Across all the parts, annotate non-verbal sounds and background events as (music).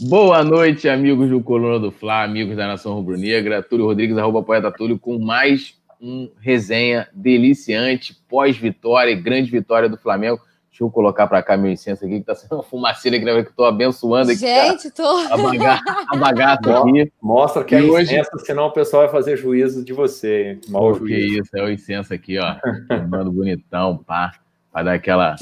Boa noite, amigos do Coluna do Fla, amigos da Nação Rubro-Negra. Túlio Rodrigues, arroba poeta Túlio, com mais um resenha deliciante, pós-vitória, grande vitória do Flamengo. Deixa eu colocar para cá meu incenso aqui, que tá sendo uma fumaceira que eu tô abençoando aqui. Gente, tô. A, baga a bagaça aqui. Mostra que é hoje... incenso, senão o pessoal vai fazer juízo de você. Mal juízo. Que isso, é o incenso aqui, ó. Mano bonitão, pá. Pra dar aquela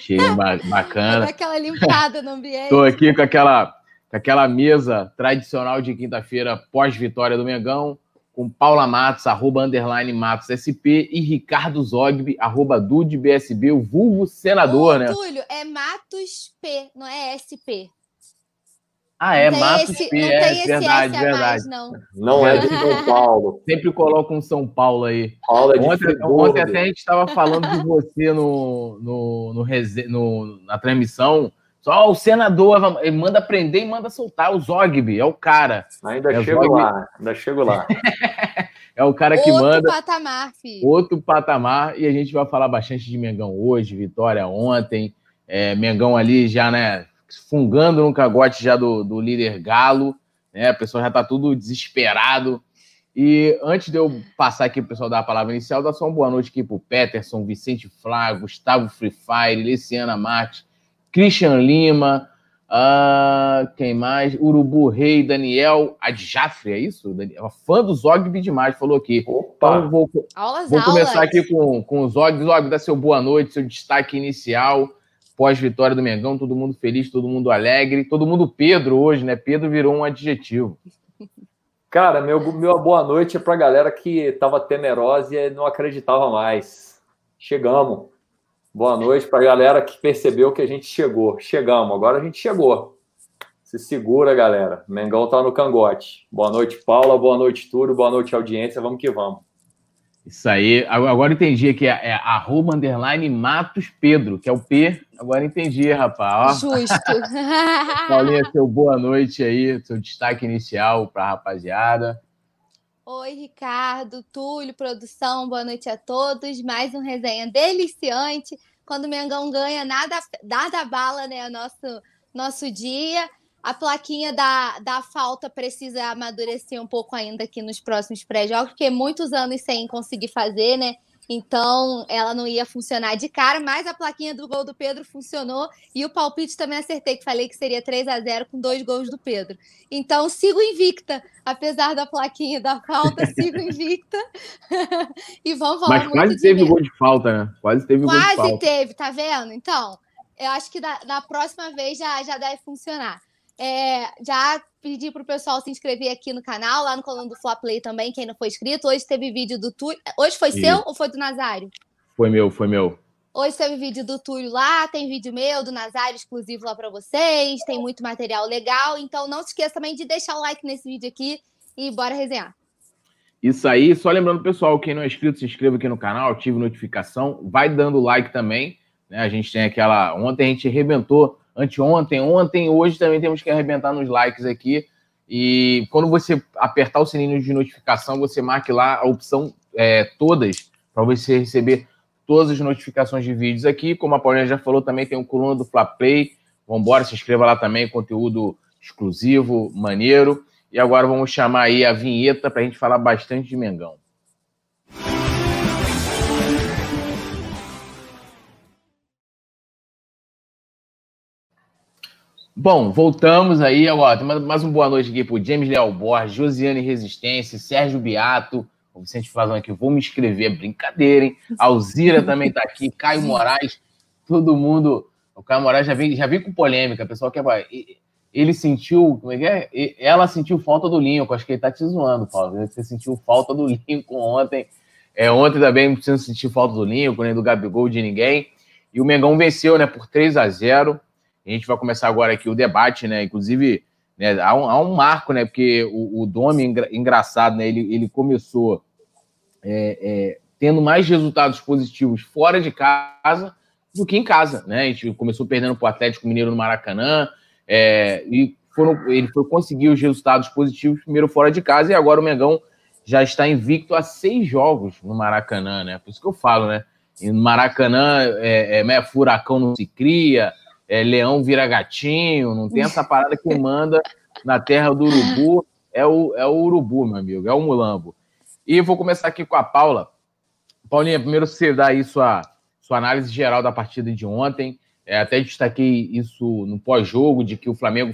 cheiro bacana. (laughs) Dar aquela limpada no ambiente. Tô aqui com aquela, aquela mesa tradicional de quinta-feira pós-vitória do Mengão com Paula Matos, arroba underline Matos SP, e Ricardo Zogby, arroba DudeBSB, o vulgo senador, Ô, né? Túlio, é Matos P, não é SP. Ah, é, Matos esse, P, é verdade, verdade. Mais, não. não é de São Paulo. (laughs) Sempre coloca um São Paulo aí. Paulo é ontem, ontem até a gente estava falando de você no, no, no, no, na transmissão, só o senador manda prender e manda soltar. O Zogby é o cara. Ainda é chego Zogby. lá, ainda chego lá. (laughs) é o cara que Outro manda. Outro patamar, filho. Outro patamar. E a gente vai falar bastante de Mengão hoje, vitória ontem. É, Mengão ali já, né, fungando no cagote já do, do líder Galo. Né, o pessoal já tá tudo desesperado. E antes de eu passar aqui para o pessoal dar a palavra inicial, dá só uma boa noite aqui para o Peterson, Vicente Flá, Gustavo Free Fire, Luciana Marques, Christian Lima, uh, quem mais? Urubu Rei, Daniel Adjafre, é isso? Daniel, fã do Zogby demais, falou aqui. Opa! Então, vou, aulas, vou começar aulas. aqui com, com o Zog. Zog, dá seu boa noite, seu destaque inicial, pós-vitória do Mengão, todo mundo feliz, todo mundo alegre, todo mundo Pedro hoje, né? Pedro virou um adjetivo. Cara, meu, meu boa noite é pra galera que estava temerosa e não acreditava mais. Chegamos. Boa noite para a galera que percebeu que a gente chegou. Chegamos, agora a gente chegou. Se segura, galera. Mengão tá no cangote. Boa noite, Paula. Boa noite, Túlio. Boa noite, audiência. Vamos que vamos. Isso aí. Agora entendi que é, é arroba underline Matos Pedro, que é o P. Agora entendi, rapaz. Ó. Justo. (laughs) Paulinha, seu boa noite aí, seu destaque inicial para a rapaziada. Oi, Ricardo, Túlio, produção, boa noite a todos. Mais um resenha deliciante. Quando o Mengão ganha, nada, nada bala, né? O nosso, nosso dia. A plaquinha da, da falta precisa amadurecer um pouco ainda aqui nos próximos pré-jogos, porque muitos anos sem conseguir fazer, né? Então ela não ia funcionar de cara, mas a plaquinha do gol do Pedro funcionou e o palpite também acertei, que falei que seria 3 a 0 com dois gols do Pedro. Então sigo invicta, apesar da plaquinha da falta, (laughs) sigo invicta. (laughs) e vamos falar Mas quase teve o gol de falta, né? Quase teve o gol de falta. Quase teve, tá vendo? Então, eu acho que da, da próxima vez já, já deve funcionar. É, já pedi para o pessoal se inscrever aqui no canal, lá no coluna do Fla Play também, quem não foi inscrito. Hoje teve vídeo do Túlio. Hoje foi Isso. seu ou foi do Nazário? Foi meu, foi meu. Hoje teve vídeo do Túlio lá, tem vídeo meu, do Nazário, exclusivo lá para vocês. Tem muito material legal. Então não se esqueça também de deixar o like nesse vídeo aqui e bora resenhar. Isso aí, só lembrando, pessoal, quem não é inscrito, se inscreva aqui no canal, ative notificação, vai dando like também. Né? A gente tem aquela. Ontem a gente arrebentou anteontem, ontem, hoje também temos que arrebentar nos likes aqui. E quando você apertar o sininho de notificação, você marque lá a opção é, todas, para você receber todas as notificações de vídeos aqui. Como a Paulinha já falou, também tem o coluna do Flaplay. Vambora, se inscreva lá também, conteúdo exclusivo, maneiro. E agora vamos chamar aí a vinheta para a gente falar bastante de Mengão. Bom, voltamos aí agora. Mais uma boa noite aqui para James Leal Borges, Josiane Resistência, Sérgio Beato, o Vicente Frazão aqui. Vou me inscrever, é brincadeira, hein? Alzira também está aqui, Caio Moraes, todo mundo. O Caio Moraes já vem, já vem com polêmica, pessoal que ele sentiu, como é que é? Ela sentiu falta do Lincoln, acho que ele tá te zoando, Paulo. Você sentiu falta do Lincoln ontem. É, ontem também não precisa sentir falta do Lincoln, nem do Gabigol, de ninguém. E o Mengão venceu, né, por 3 a 0 a gente vai começar agora aqui o debate, né? Inclusive, né, há, um, há um marco, né? Porque o, o Domi, engra, engraçado, né? Ele, ele começou é, é, tendo mais resultados positivos fora de casa do que em casa, né? A gente começou perdendo para o Atlético Mineiro no Maracanã é, e foram, ele foi conseguir os resultados positivos primeiro fora de casa e agora o Mengão já está invicto a seis jogos no Maracanã, né? Por isso que eu falo, né? No Maracanã, é, é, furacão não se cria, é, leão vira gatinho, não tem essa parada que manda na terra do urubu. É o, é o urubu, meu amigo, é o mulambo. E vou começar aqui com a Paula. Paulinha, primeiro você dá aí sua, sua análise geral da partida de ontem. É, até destaquei isso no pós-jogo, de que o Flamengo,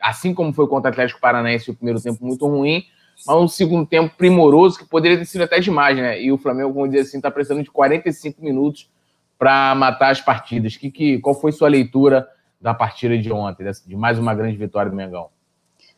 assim como foi contra o Atlético Paranaense, o primeiro tempo muito ruim, mas um segundo tempo primoroso, que poderia ter sido até demais, né? E o Flamengo, vamos dizer assim, está precisando de 45 minutos para matar as partidas. Que, que, qual foi sua leitura da partida de ontem, de mais uma grande vitória do Mengão?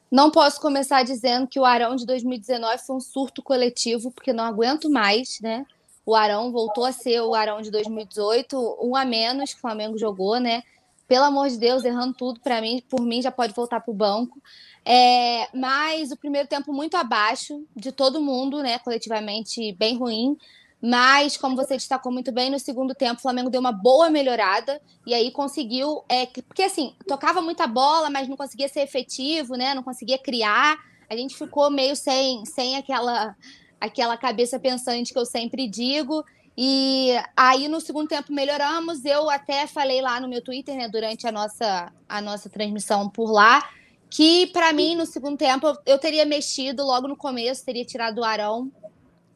Não posso começar dizendo que o Arão de 2019 foi um surto coletivo, porque não aguento mais, né? O Arão voltou a ser o Arão de 2018, um a menos que o Flamengo jogou, né? Pelo amor de Deus, errando tudo para mim, por mim já pode voltar para o banco. É, mas o primeiro tempo muito abaixo de todo mundo, né? Coletivamente bem ruim. Mas, como você destacou muito bem, no segundo tempo o Flamengo deu uma boa melhorada e aí conseguiu. É, porque assim, tocava muita bola, mas não conseguia ser efetivo, né? Não conseguia criar. A gente ficou meio sem, sem aquela aquela cabeça pensante que eu sempre digo. E aí no segundo tempo melhoramos. Eu até falei lá no meu Twitter, né, durante a nossa, a nossa transmissão por lá, que para mim no segundo tempo eu teria mexido logo no começo, teria tirado o Arão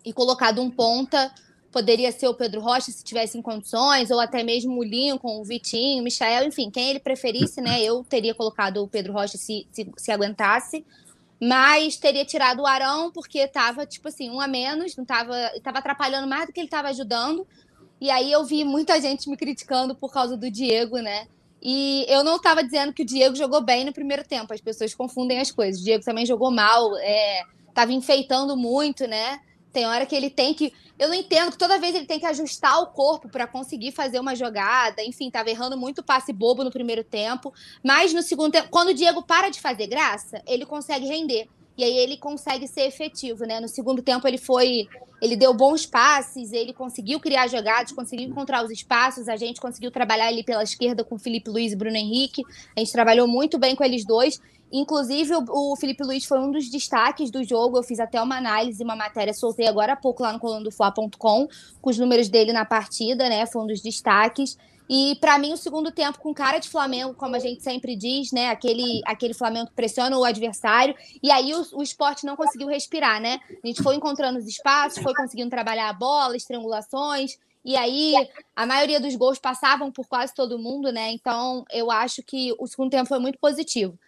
e colocado um ponta. Poderia ser o Pedro Rocha se tivesse em condições, ou até mesmo o Lincoln, o Vitinho, o Michael, enfim, quem ele preferisse, né? Eu teria colocado o Pedro Rocha se, se, se aguentasse mas teria tirado o Arão porque tava, tipo assim, um a menos, não tava, tava atrapalhando mais do que ele tava ajudando. E aí eu vi muita gente me criticando por causa do Diego, né? E eu não estava dizendo que o Diego jogou bem no primeiro tempo, as pessoas confundem as coisas. O Diego também jogou mal, é, tava enfeitando muito, né? Tem hora que ele tem que. Eu não entendo que toda vez ele tem que ajustar o corpo para conseguir fazer uma jogada. Enfim, tava errando muito passe bobo no primeiro tempo. Mas no segundo tempo, quando o Diego para de fazer graça, ele consegue render. E aí ele consegue ser efetivo, né? No segundo tempo ele foi, ele deu bons passes, ele conseguiu criar jogadas, conseguiu encontrar os espaços, a gente conseguiu trabalhar ali pela esquerda com Felipe Luiz e Bruno Henrique. A gente trabalhou muito bem com eles dois Inclusive, o, o, Felipe Luiz foi um dos destaques do jogo. Eu fiz até uma análise, uma matéria, soltei agora há pouco lá no coluna do Fla.com, com os números dele na partida, né? Foi um dos destaques. E para mim, o segundo tempo com cara de Flamengo, como a gente sempre diz, né? Aquele, aquele Flamengo que pressiona o adversário. E aí o, o esporte não conseguiu respirar, né? A gente foi encontrando os espaços, foi conseguindo trabalhar a bola, estrangulações. E aí a maioria dos gols passavam por quase todo mundo, né? Então eu acho que o segundo tempo foi muito positivo.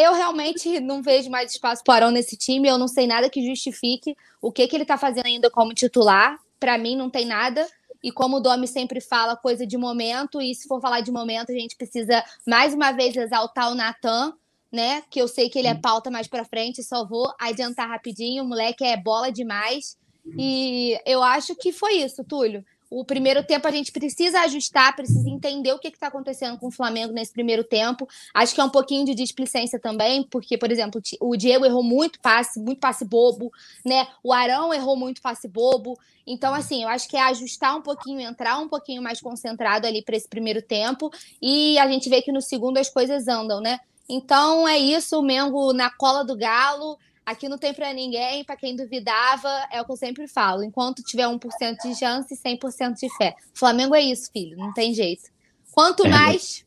Eu realmente não vejo mais espaço para Arão nesse time. Eu não sei nada que justifique o que, que ele está fazendo ainda como titular. Para mim, não tem nada. E como o Domi sempre fala, coisa de momento. E se for falar de momento, a gente precisa mais uma vez exaltar o Natan, né? Que eu sei que ele é pauta mais para frente. Só vou adiantar rapidinho. O moleque é bola demais. E eu acho que foi isso, Túlio. O primeiro tempo a gente precisa ajustar, precisa entender o que está acontecendo com o Flamengo nesse primeiro tempo. Acho que é um pouquinho de displicência também, porque, por exemplo, o Diego errou muito passe, muito passe bobo, né? O Arão errou muito passe bobo. Então, assim, eu acho que é ajustar um pouquinho, entrar um pouquinho mais concentrado ali para esse primeiro tempo. E a gente vê que no segundo as coisas andam, né? Então é isso, o Mengo na cola do Galo. Aqui não tem para ninguém, para quem duvidava, é o que eu sempre falo. Enquanto tiver 1% de chance, 100% de fé. Flamengo é isso, filho, não tem jeito. Quanto é. mais,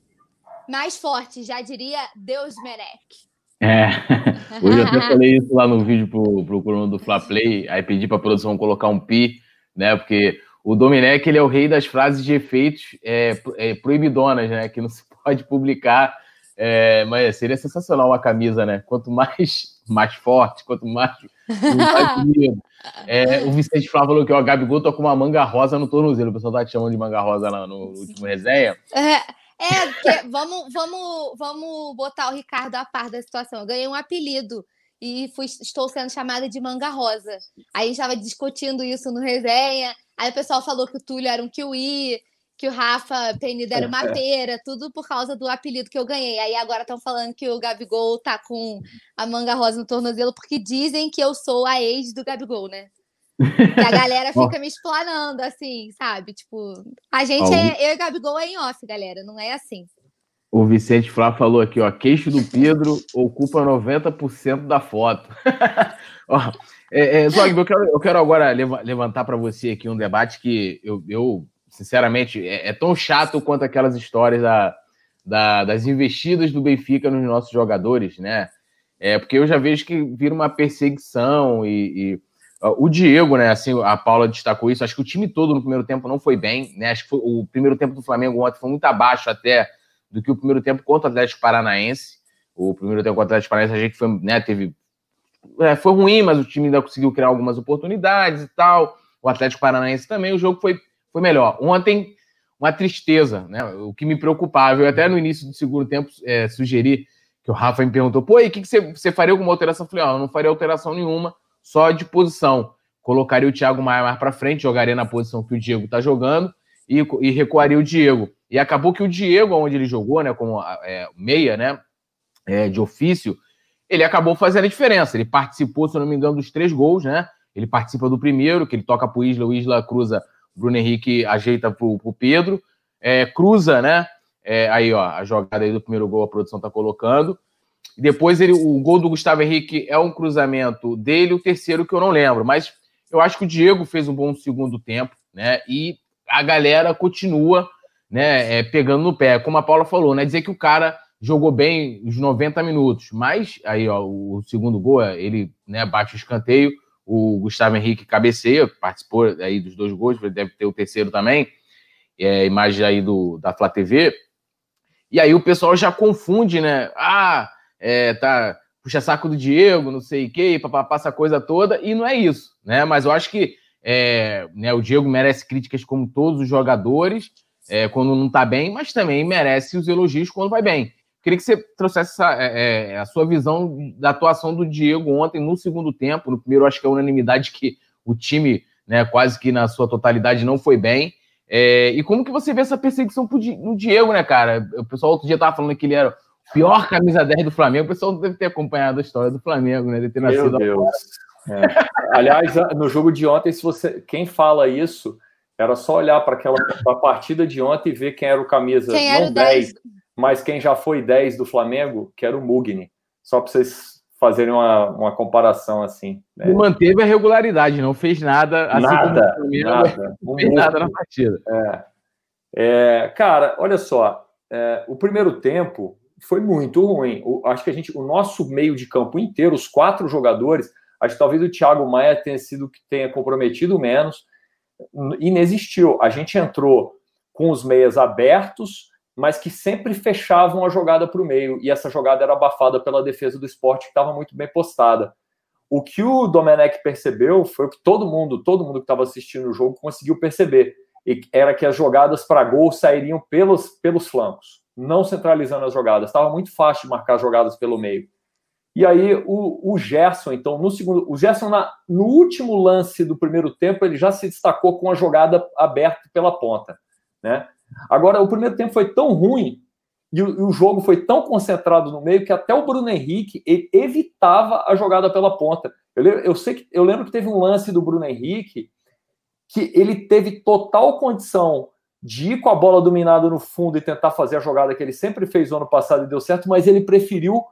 mais forte, já diria Deus merece. É, (laughs) hoje eu até falei isso lá no vídeo pro, pro coluna do Fla Play, aí pedi pra produção colocar um pi, né, porque o Domenech, ele é o rei das frases de efeitos é, é, proibidonas, né, que não se (laughs) pode publicar, é, mas seria sensacional uma camisa, né, quanto mais mais forte, quanto mais. (laughs) é, o Vicente Flávio falou que o Gabigol tá com uma manga rosa no tornozelo. O pessoal tá te chamando de manga rosa lá no último resenha. É, é porque, vamos, vamos, vamos botar o Ricardo a par da situação. Eu ganhei um apelido e fui, estou sendo chamada de manga rosa. Aí a gente estava discutindo isso no resenha. Aí o pessoal falou que o Túlio era um kiwi que o Rafa Penido era uma pera, tudo por causa do apelido que eu ganhei. Aí agora estão falando que o Gabigol tá com a manga rosa no tornozelo porque dizem que eu sou a ex do Gabigol, né? E a (laughs) galera fica me explanando, assim, sabe? Tipo, a gente é. Eu e Gabigol é em off, galera, não é assim. O Vicente Flá falou aqui, ó, queixo do Pedro ocupa 90% da foto. (laughs) ó, é, é, Zog, eu quero, eu quero agora levantar para você aqui um debate que eu, eu sinceramente, é, é, tão chato quanto aquelas histórias da, da, das investidas do Benfica nos nossos jogadores, né? É, porque eu já vejo que vira uma perseguição e, e o Diego, né? Assim, a Paula destacou isso. Acho que o time todo no primeiro tempo não foi bem, né? Acho que foi, o primeiro tempo do Flamengo ontem foi muito abaixo até do que o primeiro tempo contra o Atlético Paranaense. O primeiro tempo contra o Atlético Paranaense a gente foi, né? Teve é, foi ruim, mas o time ainda conseguiu criar algumas oportunidades e tal. O Atlético Paranaense também. O jogo foi, foi melhor. Ontem uma tristeza, né? O que me preocupava. Eu até no início do segundo tempo é, sugeri que o Rafa me perguntou, pô, e o que, que você, você faria com uma alteração? Eu falei, ó, oh, não faria alteração nenhuma só de posição. Colocaria o Thiago Maia mais para frente, jogaria na posição que o Diego está jogando e, e, recuaria o Diego. E acabou que o Diego, onde ele jogou, né, como é, meia, né, é, de ofício, ele acabou fazendo a diferença. Ele participou, se eu não me engano, dos três gols, né? Ele participa do primeiro, que ele toca para o Isla, o Isla cruza, Bruno Henrique ajeita para o Pedro, é, cruza, né? É, aí, ó, a jogada aí do primeiro gol a produção está colocando. Depois ele, o gol do Gustavo Henrique é um cruzamento dele, o terceiro que eu não lembro. Mas eu acho que o Diego fez um bom segundo tempo, né? E a galera continua, né, é, pegando no pé. Como a Paula falou, né? Dizer que o cara jogou bem os 90 minutos, mas aí, ó, o segundo gol, ele né, bate o escanteio, o Gustavo Henrique cabeceia, participou aí dos dois gols, deve ter o terceiro também, é, imagem aí do, da Flá TV. E aí o pessoal já confunde, né? Ah, é, tá, puxa saco do Diego, não sei o quê, passa a coisa toda, e não é isso, né? Mas eu acho que é, né, o Diego merece críticas como todos os jogadores, é, quando não tá bem, mas também merece os elogios quando vai bem. Queria que você trouxesse essa, é, é a sua visão da atuação do Diego ontem no segundo tempo. No primeiro, acho que é unanimidade que o time, né, quase que na sua totalidade, não foi bem. É, e como que você vê essa perseguição no Diego, né, cara? O pessoal outro dia tava falando que ele era pior camisa 10 do Flamengo. O pessoal deve ter acompanhado a história do Flamengo, né? Deve ter nascido Meu Deus. É. Aliás, no jogo de ontem, se você quem fala isso, era só olhar para aquela pra partida de ontem e ver quem era o camisa quem não 10, 10, mas quem já foi 10 do Flamengo, que era o Mugni. Só para vocês fazerem uma, uma comparação assim. Né? E manteve a regularidade, não fez nada. Assim nada, nada. (laughs) Não fez nada na partida. É. É, cara, olha só. É, o primeiro tempo, foi muito ruim. O, acho que a gente, o nosso meio de campo inteiro, os quatro jogadores, acho que talvez o Thiago Maia tenha sido que tenha comprometido menos, inexistiu. A gente entrou com os meias abertos, mas que sempre fechavam a jogada para o meio, e essa jogada era abafada pela defesa do esporte, que estava muito bem postada. O que o Domenech percebeu foi o que todo mundo, todo mundo que estava assistindo o jogo conseguiu perceber, era que as jogadas para gol sairiam pelos, pelos flancos não centralizando as jogadas. Estava muito fácil de marcar jogadas pelo meio. E aí o, o Gerson, então, no segundo. O Gerson, na, no último lance do primeiro tempo, ele já se destacou com a jogada aberta pela ponta. Né? Agora, o primeiro tempo foi tão ruim e o, e o, jogo foi tão concentrado no meio que até o Bruno Henrique evitava a jogada pela ponta. Eu, eu, sei que, eu lembro que teve um lance do Bruno Henrique que ele teve total condição de ir com a bola dominada no fundo e tentar fazer a jogada que ele sempre fez no ano passado e deu certo, mas ele preferiu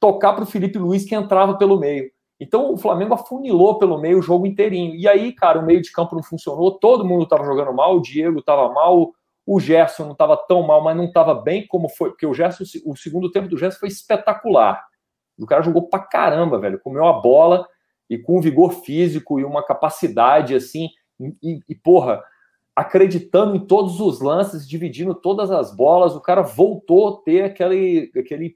tocar para o Felipe Luiz que entrava pelo meio. Então o Flamengo afunilou pelo meio o jogo inteirinho. E aí, cara, o meio de campo não funcionou, todo mundo estava jogando mal, o Diego estava mal, o Gerson não estava tão mal, mas não estava bem como foi, porque o Gerson, o segundo tempo do Gerson foi espetacular. O cara jogou pra caramba, velho, comeu a bola e com um vigor físico e uma capacidade assim, e, e porra, acreditando em todos os lances, dividindo todas as bolas, o cara voltou a ter aquele, aquele,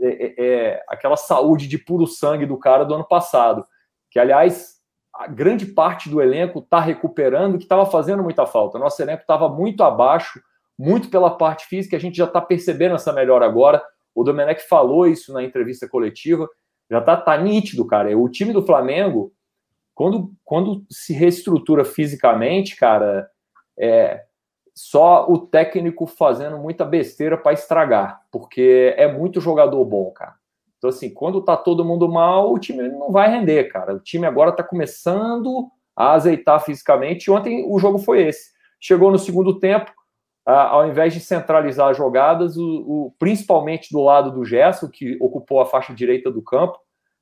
é, é, é, aquela saúde de puro sangue do cara do ano passado. Que, aliás, a grande parte do elenco está recuperando, que estava fazendo muita falta. Nosso elenco estava muito abaixo, muito pela parte física, a gente já está percebendo essa melhora agora. O Domenech falou isso na entrevista coletiva, já está tá nítido, cara. O time do Flamengo quando, quando se reestrutura fisicamente, cara, é só o técnico fazendo muita besteira para estragar, porque é muito jogador bom, cara. Então, assim, quando tá todo mundo mal, o time não vai render, cara. O time agora tá começando a azeitar fisicamente. Ontem o jogo foi esse. Chegou no segundo tempo, ao invés de centralizar as jogadas, o, o, principalmente do lado do Gerson, que ocupou a faixa direita do campo,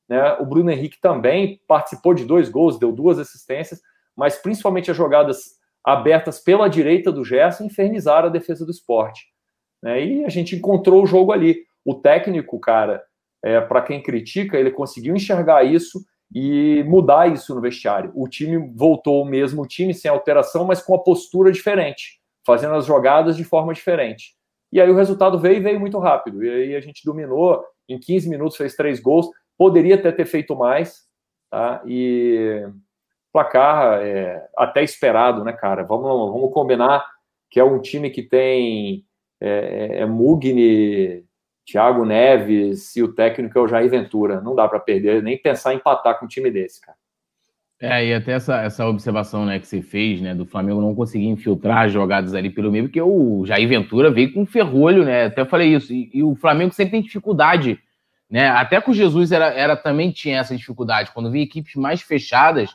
né? O Bruno Henrique também participou de dois gols, deu duas assistências, mas principalmente as jogadas abertas pela direita do Gerson infernizaram a defesa do esporte. Né? E a gente encontrou o jogo ali. O técnico, cara, é, para quem critica, ele conseguiu enxergar isso e mudar isso no vestiário. O time voltou o mesmo time, sem alteração, mas com a postura diferente, fazendo as jogadas de forma diferente. E aí o resultado veio e veio muito rápido. E aí a gente dominou, em 15 minutos fez três gols, poderia até ter feito mais, tá? E placar é, até esperado, né, cara? Vamos, vamos combinar que é um time que tem é, é, é Mugni, Thiago Neves e o técnico é o Jair Ventura. Não dá para perder, nem pensar em empatar com um time desse, cara. É, e até essa, essa observação né, que você fez, né, do Flamengo não conseguir infiltrar as jogadas ali pelo meio, porque o Jair Ventura veio com ferrolho, né? Até falei isso. E, e, o Flamengo sempre tem dificuldade, né? Até com o Jesus era, era também tinha essa dificuldade. Quando vi equipes mais fechadas,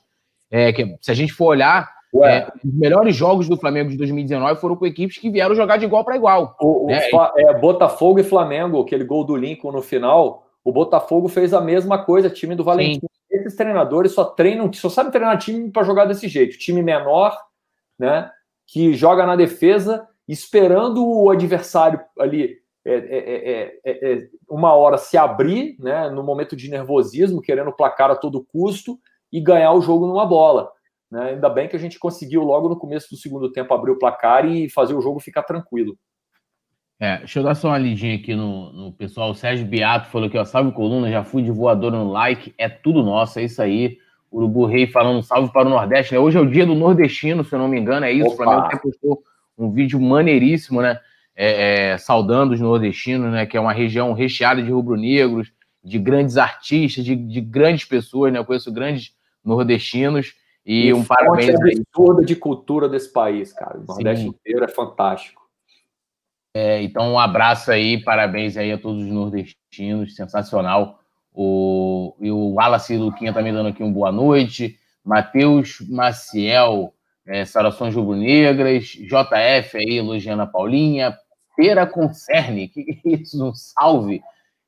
é, que, se a gente for olhar, é, os melhores jogos do Flamengo de 2019 foram com equipes que vieram jogar de igual para igual. O, né? o é, Botafogo e Flamengo, aquele gol do Lincoln no final, o Botafogo fez a mesma coisa, time do Valentim. Sim. Esses treinadores só treinam, só sabem treinar time para jogar desse jeito, time menor, né, que joga na defesa, esperando o adversário ali é é, é, é, é, uma hora se abrir, né, no momento de nervosismo, querendo placar a todo custo e ganhar o jogo numa bola. Né? Ainda bem que a gente conseguiu logo no começo do segundo tempo abrir o placar e fazer o jogo ficar tranquilo. É, deixa eu dar só uma lidinha aqui no, no pessoal. O Sérgio Beato falou que, ó, salve coluna, já fui de voador no like, é tudo nosso, é isso aí. Urubu Rei falando salve para o Nordeste. Né? Hoje é o dia do nordestino, se eu não me engano, é isso. Opa. O Flamengo até postou um vídeo maneiríssimo, né? É, é, saudando os nordestinos, né? Que é uma região recheada de rubro-negros, de grandes artistas, de, de grandes pessoas, né? Eu conheço grandes nordestinos. E, e um parabéns toda de cultura desse país, cara. O Nordeste Sim. inteiro é fantástico. É, então, um abraço aí, parabéns aí a todos os nordestinos, sensacional. O, e o Wallace Luquinha também dando aqui um boa noite. Matheus Maciel, é, Saudações Rubro-Negras. JF aí, elogiando a Paulinha. Pera Concerne, que é (laughs) isso? Um salve.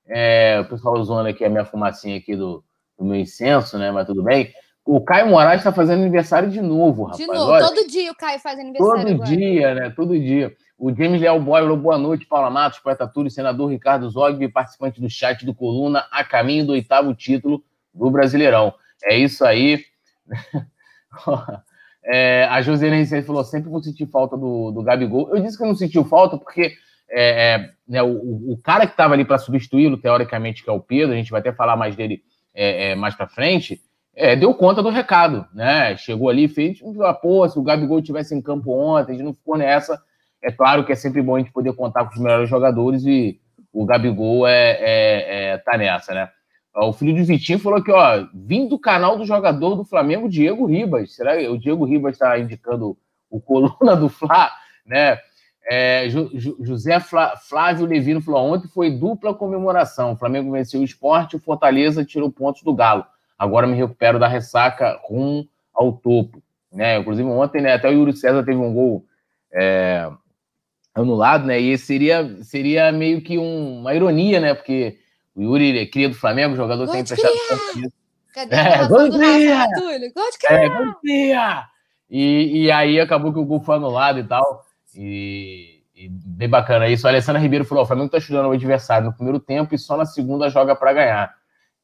É, o pessoal usando aqui a minha fumacinha aqui do, do meu incenso, né? Mas tudo bem. O Caio Moraes está fazendo aniversário de novo, rapaz. De novo, Olha, todo dia o Caio faz aniversário. Todo agora. dia, né? Todo dia. O James Leal Boy boa noite, Paula Matos, poeta Túlio, senador Ricardo Zogby, participante do chat do Coluna, a caminho do oitavo título do Brasileirão. É isso aí. (laughs) é, a Josiane Recente falou: sempre vou sentir falta do, do Gabigol. Eu disse que não sentiu falta porque é, é, né, o, o, cara que estava ali para substituí-lo, teoricamente, que é o Pedro, a gente vai até falar mais dele é, é, mais para frente é, deu conta do recado, né? Chegou ali, fez, ah, pô, se o Gabigol tivesse em campo ontem, a gente não ficou nessa. É claro que é sempre bom a gente poder contar com os melhores jogadores e o Gabigol é, é, é tá nessa, né? O filho de Vitinho falou que, ó, vim do canal do jogador do Flamengo, Diego Ribas. Será que o Diego Ribas está indicando o coluna do Fla, né? É, José Flávio Levino falou: ontem foi dupla comemoração. O Flamengo venceu o esporte, o Fortaleza tirou pontos do Galo agora me recupero da ressaca rumo ao topo. Né? Inclusive, ontem, né, até o Yuri César teve um gol é, anulado, né? E seria, seria meio que um, uma ironia, né? Porque o Yuri é cria do Flamengo, jogador tem emprestado Cadê é, gol! Gol de cria! É, gol de cria! E, e aí acabou que o gol foi anulado e tal. E, e bem bacana isso. A Alessandra Ribeiro falou: o Flamengo tá estudando o adversário no primeiro tempo e só na segunda joga para ganhar.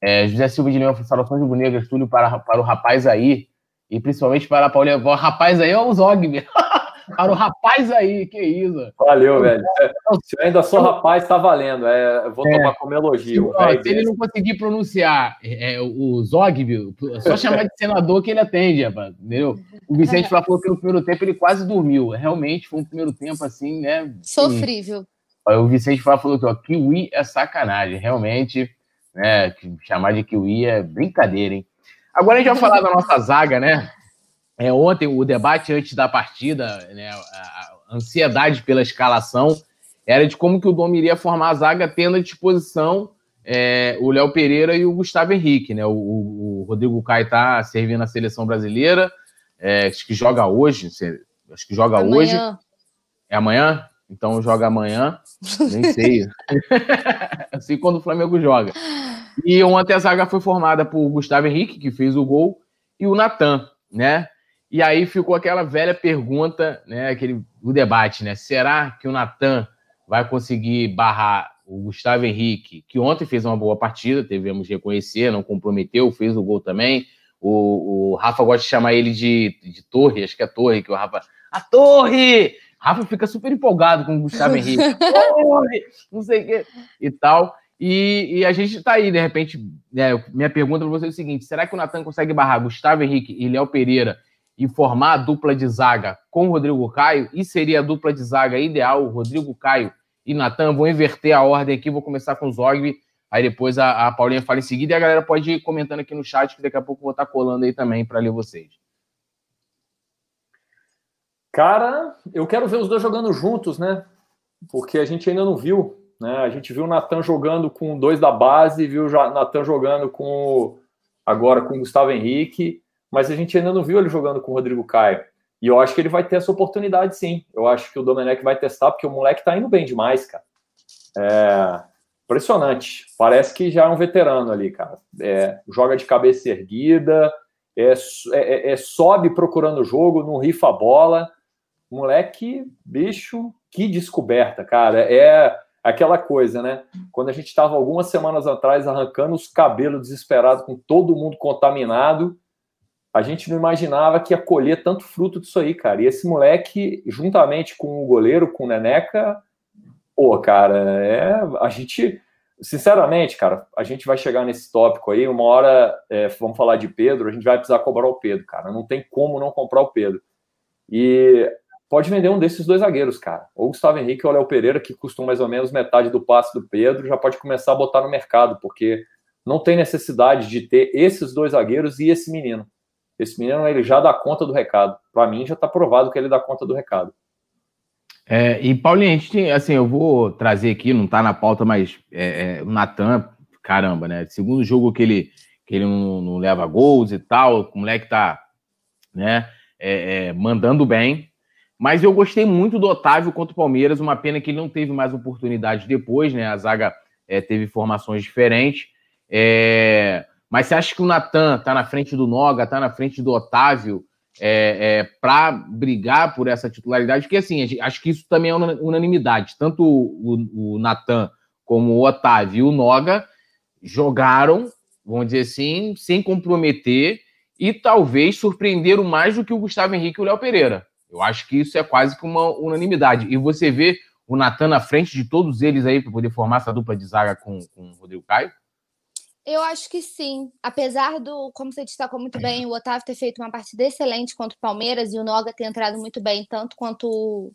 É, José Silva de Leão, saudações rubro-negras, Túlio para, para o rapaz aí, e principalmente para a Paulinha. O rapaz aí é o Zog, (laughs) para o rapaz aí, que isso. Valeu, velho. Se eu ainda sou rapaz, tá valendo. É, vou é, tomar como elogio. Se, se ele não conseguir pronunciar é, o Zog, é só chamar de senador que ele atende, rapaz, entendeu? O Vicente falou que no primeiro tempo ele quase dormiu. Realmente foi um primeiro tempo assim, né? Sofrível. O Vicente falou que o Kiwi é sacanagem. Realmente né? Chamar de Kiwi é brincadeira, hein? Agora a gente vai falar da nossa zaga, né? É, ontem, o debate antes da partida, né, a ansiedade pela escalação era de como que o Dom iria formar a zaga tendo à disposição é, o Léo Pereira e o Gustavo Henrique, né? O, o, Rodrigo Caio está servindo a seleção brasileira, é, acho que joga hoje, acho que joga amanhã. hoje. É amanhã? Então joga amanhã, nem sei. (laughs) assim quando o Flamengo joga. E ontem a zaga foi formada por Gustavo Henrique, que fez o gol, e o Natan, né? E aí ficou aquela velha pergunta, né? Aquele o debate, né? Será que o Natan vai conseguir barrar o Gustavo Henrique, que ontem fez uma boa partida, devemos reconhecer, não comprometeu, fez o gol também. O, o Rafa gosta de chamar ele de, de Torre, acho que é Torre, que o Rafa. A Torre! Rafa fica super empolgado com o Gustavo Henrique. (laughs) Não sei o quê e tal. E, e, a gente está aí, de repente. Né, minha pergunta para você é o seguinte: será que o Natan consegue barrar Gustavo Henrique e Léo Pereira e formar a dupla de zaga com o Rodrigo Caio? E seria a dupla de zaga ideal, Rodrigo Caio e Natan? Vou inverter a ordem aqui, vou começar com o Zogby, aí depois a, a, Paulinha fala em seguida e a galera pode ir comentando aqui no chat, que daqui a pouco eu vou estar tá colando aí também para ler vocês. Cara, eu quero ver os dois jogando juntos, né? Porque a gente ainda não viu. Né? A gente viu o Natan jogando com dois da base, viu o Natan jogando com agora com o Gustavo Henrique, mas a gente ainda não viu ele jogando com o Rodrigo Caio. E eu acho que ele vai ter essa oportunidade sim. Eu acho que o Domenech vai testar, porque o moleque tá indo bem demais, cara. É impressionante. Parece que já é um veterano ali, cara. É, joga de cabeça erguida, é, é, é sobe procurando o jogo, não rifa a bola. Moleque, bicho, que descoberta, cara. É aquela coisa, né? Quando a gente estava algumas semanas atrás arrancando os cabelos desesperado com todo mundo contaminado, a gente não imaginava que ia colher tanto fruto disso aí, cara. E esse moleque, juntamente com o goleiro, com o Neneca, pô, cara, é, a gente, sinceramente, cara, a gente vai chegar nesse tópico aí, uma hora, é, vamos falar de Pedro, a gente vai precisar cobrar o Pedro, cara. Não tem como não comprar o Pedro. E pode vender um desses dois zagueiros, cara. Ou Gustavo Henrique ou Léo Pereira, que custam mais ou menos metade do passe do Pedro, já pode começar a botar no mercado, porque não tem necessidade de ter esses dois zagueiros e esse menino. Esse menino, ele já dá conta do recado. Para mim, já está provado que ele dá conta do recado. É, e Paulinho, gente, assim, eu vou trazer aqui, não está na pauta, mas é, é, o Natan, caramba, né? Segundo jogo que ele, que ele não, não leva gols e tal, o moleque tá, né, é, é, mandando bem, mas eu gostei muito do Otávio contra o Palmeiras, uma pena que ele não teve mais oportunidade depois, né? A zaga é, teve formações diferentes. É... Mas você acha que o Natan está na frente do Noga, está na frente do Otávio é, é para brigar por essa titularidade? Porque assim, acho que isso também é unanimidade. Tanto o, o Natan como o Otávio e o Noga jogaram, vamos dizer assim, sem comprometer e talvez surpreenderam mais do que o Gustavo Henrique e o Léo Pereira. Eu acho que isso é quase que uma unanimidade. E você vê o Natan na frente de todos eles aí para poder formar essa dupla de zaga com, com o Rodrigo Caio? Eu acho que sim. Apesar do, como você destacou muito bem, o Otávio ter feito uma partida excelente contra o Palmeiras e o Noga ter entrado muito bem, tanto quanto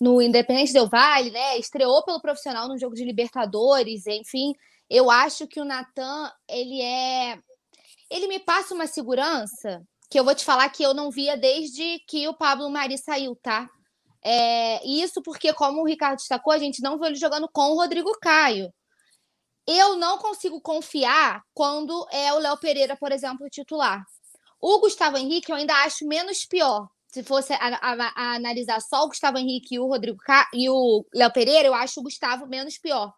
no Independente Del Vale, né? Estreou pelo profissional no jogo de Libertadores, enfim. Eu acho que o Natan, ele é. Ele me passa uma segurança que eu vou te falar que eu não via desde que o Pablo Mari saiu, tá? É, isso porque, como o Ricardo destacou, a gente não viu ele jogando com o Rodrigo Caio. Eu não consigo confiar quando é o Léo Pereira, por exemplo, titular. O Gustavo Henrique eu ainda acho menos pior. Se fosse a, a, a analisar só o Gustavo Henrique e o Rodrigo Ca... e o Léo Pereira, eu acho o Gustavo menos pior.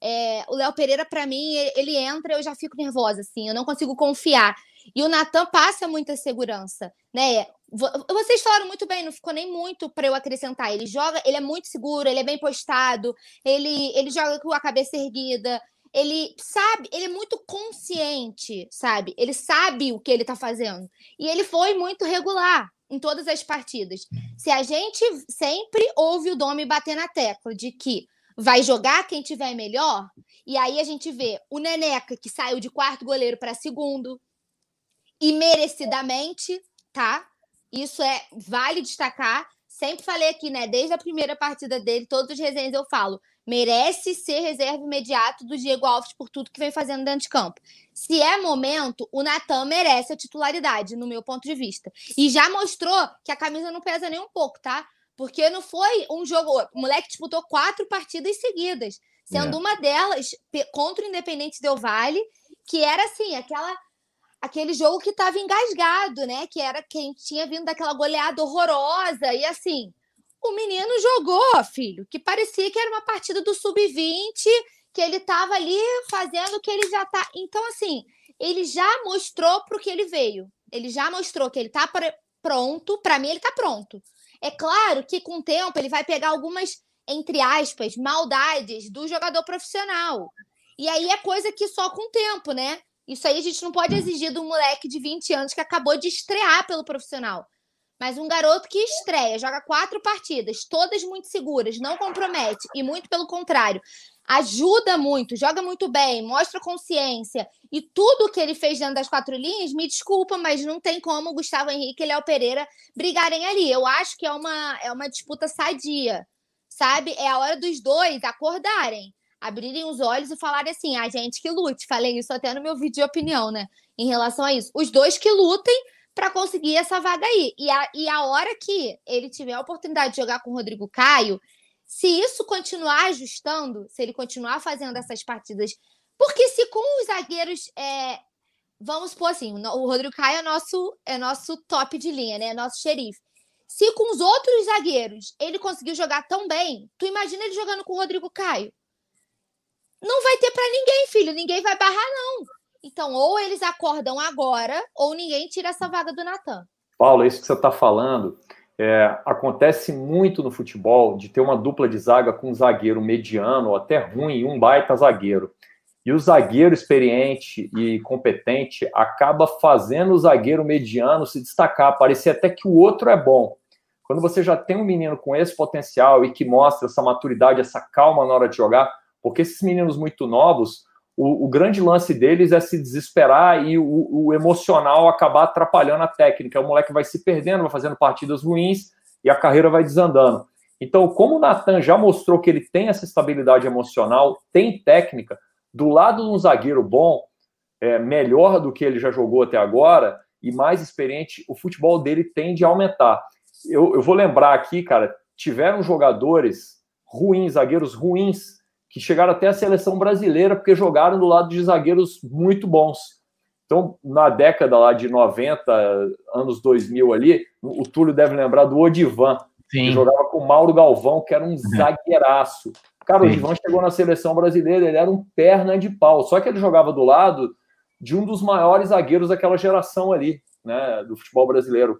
É, o Léo Pereira, para mim, ele entra, eu já fico nervosa, assim, eu não consigo confiar. E o Natan passa muita segurança, né? Vocês falaram muito bem, não ficou nem muito para eu acrescentar. Ele joga, ele é muito seguro, ele é bem postado, ele, ele joga com a cabeça erguida, ele sabe, ele é muito consciente, sabe? Ele sabe o que ele tá fazendo. E ele foi muito regular em todas as partidas. Se a gente sempre ouve o Domi bater na tecla de que vai jogar quem tiver melhor, e aí a gente vê o Neneca, que saiu de quarto goleiro para segundo, e merecidamente, tá? Isso é vale destacar. Sempre falei aqui, né? Desde a primeira partida dele, todos os resenhas eu falo. Merece ser reserva imediato do Diego Alves por tudo que vem fazendo dentro de campo. Se é momento, o Natan merece a titularidade, no meu ponto de vista. E já mostrou que a camisa não pesa nem um pouco, tá? Porque não foi um jogo. O moleque disputou quatro partidas seguidas, sendo é. uma delas contra o Independente Del Vale, que era assim, aquela aquele jogo que estava engasgado, né? Que era quem tinha vindo daquela goleada horrorosa. E assim, o menino jogou, filho, que parecia que era uma partida do sub-20, que ele estava ali fazendo o que ele já tá. Então, assim, ele já mostrou para o que ele veio. Ele já mostrou que ele está pronto. Para mim, ele está pronto. É claro que com o tempo ele vai pegar algumas entre aspas, maldades do jogador profissional. E aí é coisa que só com o tempo, né? Isso aí a gente não pode exigir do moleque de 20 anos que acabou de estrear pelo profissional. Mas um garoto que estreia, joga quatro partidas, todas muito seguras, não compromete, e muito pelo contrário, ajuda muito, joga muito bem, mostra consciência, e tudo que ele fez dentro das quatro linhas, me desculpa, mas não tem como o Gustavo Henrique e Léo Pereira brigarem ali. Eu acho que é uma, é uma disputa sadia, sabe? É a hora dos dois acordarem, abrirem os olhos e falarem assim: a gente que lute. Falei isso até no meu vídeo de opinião, né? Em relação a isso. Os dois que lutem para conseguir essa vaga aí. E a, e a hora que ele tiver a oportunidade de jogar com o Rodrigo Caio, se isso continuar ajustando, se ele continuar fazendo essas partidas. Porque se com os zagueiros. É, vamos supor assim, o Rodrigo Caio é nosso, é nosso top de linha, né? É nosso xerife. Se com os outros zagueiros ele conseguiu jogar tão bem, tu imagina ele jogando com o Rodrigo Caio. Não vai ter para ninguém, filho. Ninguém vai barrar, não. Então, ou eles acordam agora, ou ninguém tira essa vaga do Natan. Paulo, isso que você está falando é, acontece muito no futebol de ter uma dupla de zaga com um zagueiro mediano ou até ruim um baita zagueiro. E o zagueiro experiente e competente acaba fazendo o zagueiro mediano se destacar, parecer até que o outro é bom. Quando você já tem um menino com esse potencial e que mostra essa maturidade, essa calma na hora de jogar, porque esses meninos muito novos, o, o grande lance deles é se desesperar e o, o, emocional acabar atrapalhando a técnica. O moleque vai se perdendo, vai fazendo partidas ruins e a carreira vai desandando. Então, como o Natan já mostrou que ele tem essa estabilidade emocional, tem técnica, do lado de um zagueiro bom, é, melhor do que ele já jogou até agora e mais experiente, o futebol dele tende a aumentar. Eu, eu vou lembrar aqui, cara, tiveram jogadores ruins, zagueiros ruins, que chegaram até a seleção brasileira porque jogaram do lado de zagueiros muito bons. Então, na década lá de 90, anos 2000 ali, o Túlio deve lembrar do Odivan, Sim. que jogava com o Mauro Galvão, que era um zagueiraço. Cara, Sim. o Odivan chegou na seleção brasileira, ele era um perna de pau, só que ele jogava do lado de um dos maiores zagueiros daquela geração ali, né, do futebol brasileiro.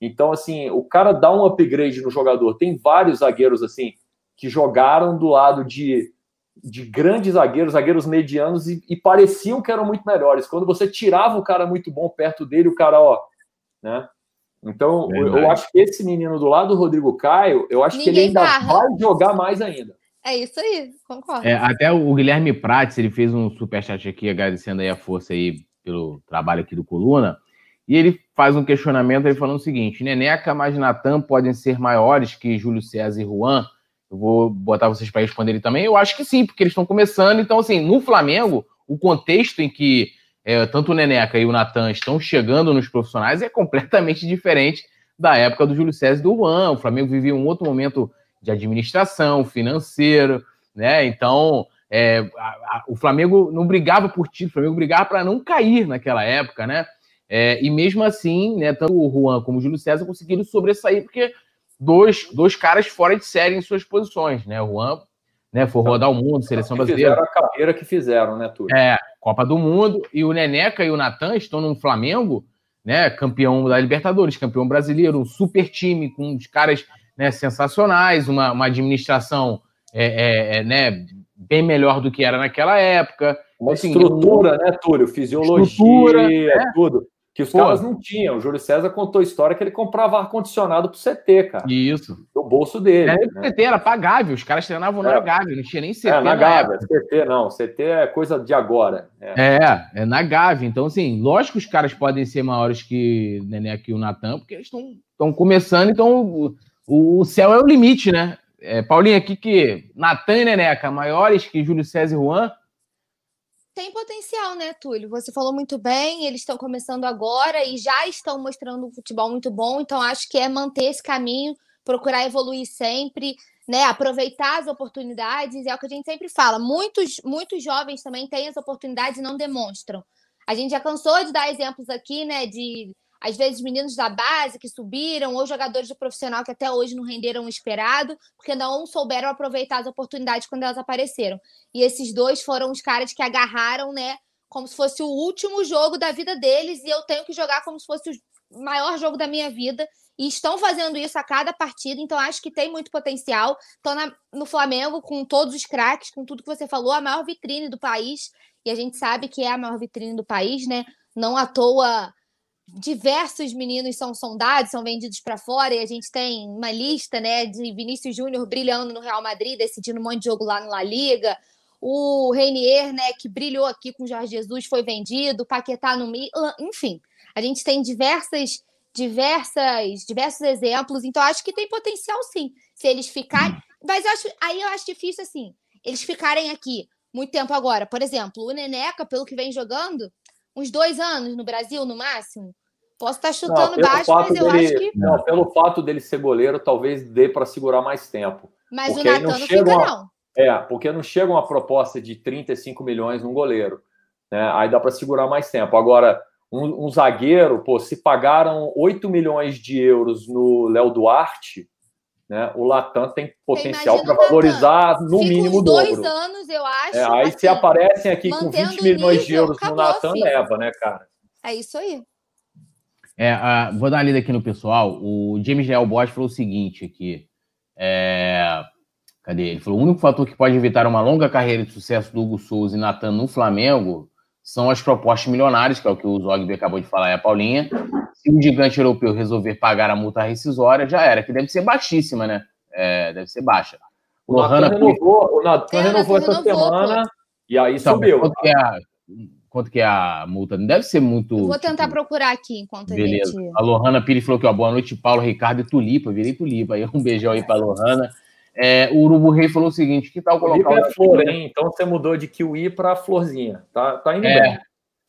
Então, assim, o cara dá um upgrade no jogador. Tem vários zagueiros, assim, que jogaram do lado de de grandes zagueiros, zagueiros medianos, e, e, pareciam que eram muito melhores. Quando você tirava o cara muito bom perto dele, o cara, ó, né? Então, eu, eu, acho que esse menino do lado do Rodrigo Caio, eu acho Ninguém que ele ainda barra. vai jogar mais ainda. É isso aí, concordo. É, até o Guilherme Prates, ele fez um superchat aqui, agradecendo aí a força aí pelo trabalho aqui do Coluna, e ele faz um questionamento, ele falando o seguinte, Neneca mais Natan podem ser maiores que Júlio César e Juan, eu vou botar vocês para responderem também. Eu acho que sim, porque eles estão começando. Então, assim, no Flamengo, o contexto em que é, tanto o Neneca e o Natan estão chegando nos profissionais é completamente diferente da época do Júlio César e do Juan. O Flamengo vivia um outro momento de administração, financeiro, né? Então, é, a, a, o Flamengo não brigava por título, o Flamengo brigava para não cair naquela época, né? É, e mesmo assim, né, tanto o Juan como o Júlio César conseguiram sobressair, porque dois, dois caras fora de série em suas posições, né? O Juan né, foi rodar o mundo, seleção brasileira. Fizeram a carreira que fizeram, né, Túlio? É, Copa do Mundo. E o Neneca e o Natan estão no Flamengo, né? Campeão da Libertadores, campeão brasileiro, um super time com uns caras né, sensacionais, uma, uma administração é, é, é, né, bem melhor do que era naquela época. Uma assim, estrutura, um... né, Túlio? Fisiologia, estrutura, né? tudo. Que os Pô. caras não tinham. O Júlio César contou a história que ele comprava ar-condicionado pro CT, cara. Isso. Do bolso dele. É, né? CT era pagável, os caras treinavam é. na Gávea, não tinha nem CT. É, na Gávea, CT não. CT é coisa de agora. É, é, é na Gávea. Então, assim, lógico que os caras podem ser maiores que aqui e o Natan, porque eles estão começando, então o, o, céu é o limite, né? É, Paulinho, aqui que Natan e Neneca maiores que Júlio César e Juan, tem potencial, né, Túlio? Você falou muito bem, eles estão começando agora e já estão mostrando um futebol muito bom, então acho que é manter esse caminho, procurar evoluir sempre, né? Aproveitar as oportunidades, é o que a gente sempre fala. Muitos, muitos jovens também têm as oportunidades e não demonstram. A gente já cansou de dar exemplos aqui, né, de às vezes meninos da base que subiram, ou jogadores do profissional que até hoje não renderam o esperado, porque não souberam aproveitar as oportunidades quando elas apareceram. E esses dois foram os caras que agarraram, né, como se fosse o último jogo da vida deles, e eu tenho que jogar como se fosse maior jogo da minha vida. E estão fazendo isso a cada partida, então acho que tem muito potencial. Estão no Flamengo com todos os craques, com tudo que você falou, a maior vitrine do país. E a gente sabe que é a maior vitrine do país, né? Não à toa diversos meninos são sondados, são vendidos para fora, e a gente tem uma lista né, de Vinícius Júnior brilhando no Real Madrid, decidindo um monte de jogo lá no La Liga. O Reinier, né, que brilhou aqui com o Jorge Jesus, foi vendido, Paquetá no Milan, enfim. A gente tem diversas, diversas, diversos exemplos, então acho que tem potencial sim, se eles ficarem. Mas eu acho, aí eu acho difícil assim, eles ficarem aqui muito tempo agora. Por exemplo, o Neneca, pelo que vem jogando, uns dois anos no Brasil, no máximo. Posso estar chutando não, baixo, mas eu dele, acho que. Não, pelo fato dele ser goleiro, talvez dê para segurar mais tempo. Mas o Natan não, não fica, uma... não. É, porque não chega uma proposta de 35 milhões num goleiro. Né? Aí dá para segurar mais tempo. Agora, um, um, zagueiro, pô, se pagaram 8 milhões de euros no Léo Duarte, né? O Latam tem potencial para valorizar no Fica mínimo dois dobro. anos, eu acho. É, aí assim, se aparecem aqui com 20 milhões nível, de euros no Latam, leva, né, cara? É isso aí. É, uh, vou dar uma lida aqui no pessoal. O James Leal Bosch falou o seguinte aqui. É... Cadê? Ele falou: o único fator que pode evitar uma longa carreira de sucesso do Hugo Souza e Natan no Flamengo são as propostas milionárias, que é o que o Zogby acabou de falar, e a Paulinha. Se o gigante europeu resolver pagar a multa rescisória, já era, que deve ser baixíssima, né? É, deve ser baixa. O Natan renovou, o Natan é, renovou essa renovou, semana pô. e aí então, subiu. Quanto que, é a, quanto que é a multa? Não deve ser muito. Eu vou tentar tipo... procurar aqui enquanto Beleza. a gente. A Lohana Pires falou que ó, boa noite, Paulo, Ricardo e Tulipa. Virei Tulipa. Aí um beijão aí pra Lohana. É, o Urubu Rei falou o seguinte: que tal colocar. O é flor, hein? Então você mudou de kiwi para florzinha. Tá, tá indo é, bem.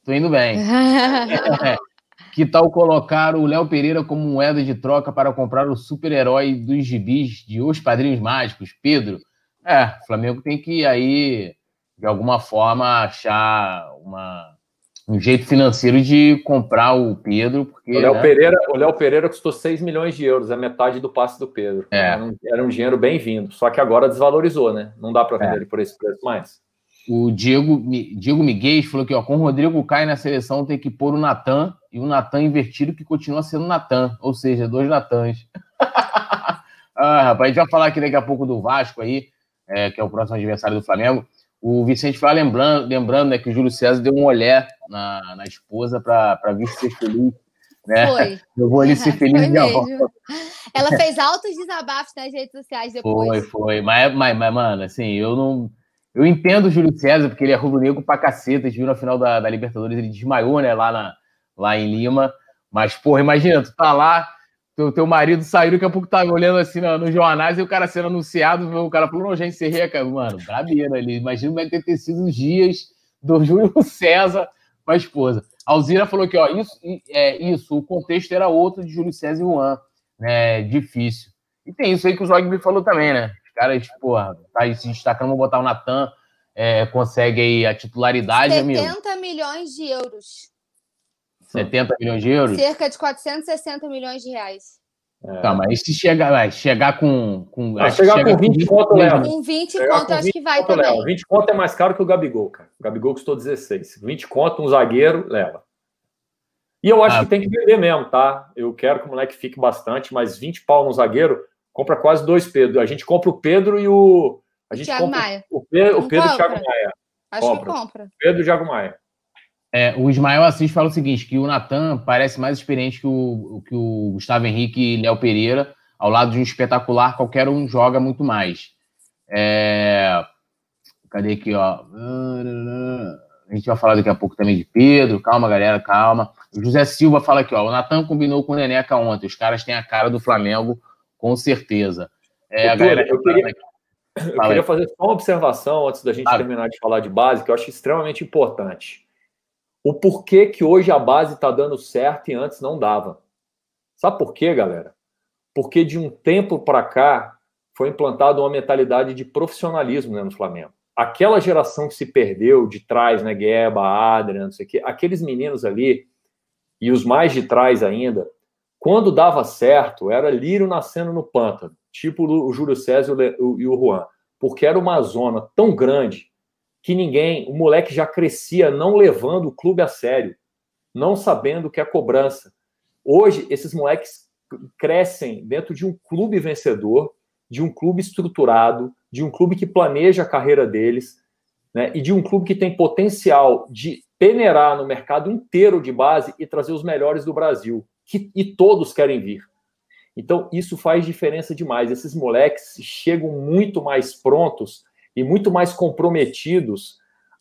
Tô indo bem. é, (laughs) que tal colocar o Léo Pereira como moeda de troca para comprar o super-herói dos gibis de Os Padrinhos Mágicos, Pedro? É, o Flamengo tem que aí, de alguma forma, achar uma, um jeito financeiro de comprar o Pedro, porque. O Léo, né? Pereira, o Léo Pereira custou 6 milhões de euros, é metade do passe do Pedro. É. Era, um, era um dinheiro bem-vindo, só que agora desvalorizou, né? Não dá para vender é. ele por esse preço mais. O Diego, Diego Miguel falou que ó, com o Rodrigo Caio na seleção tem que pôr o Natan e o Natan invertido que continua sendo Natan, ou seja, dois Natans. (laughs) ah, rapaz, a gente vai falar aqui daqui a pouco do Vasco aí, é, que é o próximo adversário do Flamengo. O Vicente foi lembrando, lembrando né, que o Júlio César deu um olhar na, na esposa para vir ser feliz. Né? Foi. Eu vou ali ser (laughs) feliz de mesmo. Ela fez altos desabafos nas redes sociais depois. Foi, foi. Mas, mas, mas mano, assim, eu não eu entendo o Júlio César, porque ele é rubro-negro pra caceta. A gente viu na final da, da, Libertadores, ele desmaiou, né, lá, na, lá em Lima. Mas, porra, imagina, tu tá lá, teu, teu marido saiu, daqui a pouco tá olhando assim nos no jornais e o cara sendo anunciado, o cara falou, não, já encerrei, cara. Mano, brabeira ali. Imagina é que ter sido os dias do (laughs) Júlio César com a esposa. A Alzira falou que, ó, isso, é, isso, o contexto era outro de Júlio César e Juan. Né, difícil. E tem isso aí que o Zogby falou também, né? caras, porra, tá aí se destacando, vou botar o Natan, é, consegue aí a titularidade, 70 amigo. milhões de euros. 70 milhões de euros? Cerca de 460 milhões de reais. É. Tá, mas se chegar, vai, chegar com. com ah, chegar com 20 conto, Léo. Com 20 conto, acho que vai também. Léo. 20 conto é mais caro que o Gabigol, cara. O Gabigol custou 16. 20 conto, um zagueiro, leva. E eu acho ah, que tem que vender mesmo, tá? Eu quero que o moleque fique bastante, mas 20 pau no zagueiro, compra quase dois Pedro. A gente compra o Pedro e o. A gente Thiago compra Maia. O Pedro, o Pedro e o Thiago Maia. Acho compra. que compra. Pedro e Thiago Maia. É, o Ismael Assis fala o seguinte: que o Natan parece mais experiente que o, que o Gustavo Henrique e Léo Pereira. Ao lado de um espetacular, qualquer um joga muito mais. É... Cadê aqui, ó? A gente vai falar daqui a pouco também de Pedro. Calma, galera, calma. O José Silva fala aqui, ó. O Natan combinou com o Neneca ontem. Os caras têm a cara do Flamengo com certeza. É, galera, eu queria, eu queria fazer só uma observação antes da gente ah. terminar de falar de base, que eu acho extremamente importante. O porquê que hoje a base está dando certo e antes não dava. Sabe por quê, galera? Porque de um tempo para cá foi implantada uma mentalidade de profissionalismo né, no Flamengo. Aquela geração que se perdeu de trás, né, Gueba, Adrian, não sei o quê, aqueles meninos ali, e os mais de trás ainda, quando dava certo, era lírio nascendo no pântano, tipo o Júlio César e o Juan, porque era uma zona tão grande que ninguém, o moleque já crescia não levando o clube a sério, não sabendo o que é cobrança. Hoje, esses moleques crescem dentro de um clube vencedor, de um clube estruturado, de um clube que planeja a carreira deles, né, e de um clube que tem potencial de peneirar no mercado inteiro de base e trazer os melhores do Brasil, que, e todos querem vir. Então, isso faz diferença demais. Esses moleques chegam muito mais prontos e muito mais comprometidos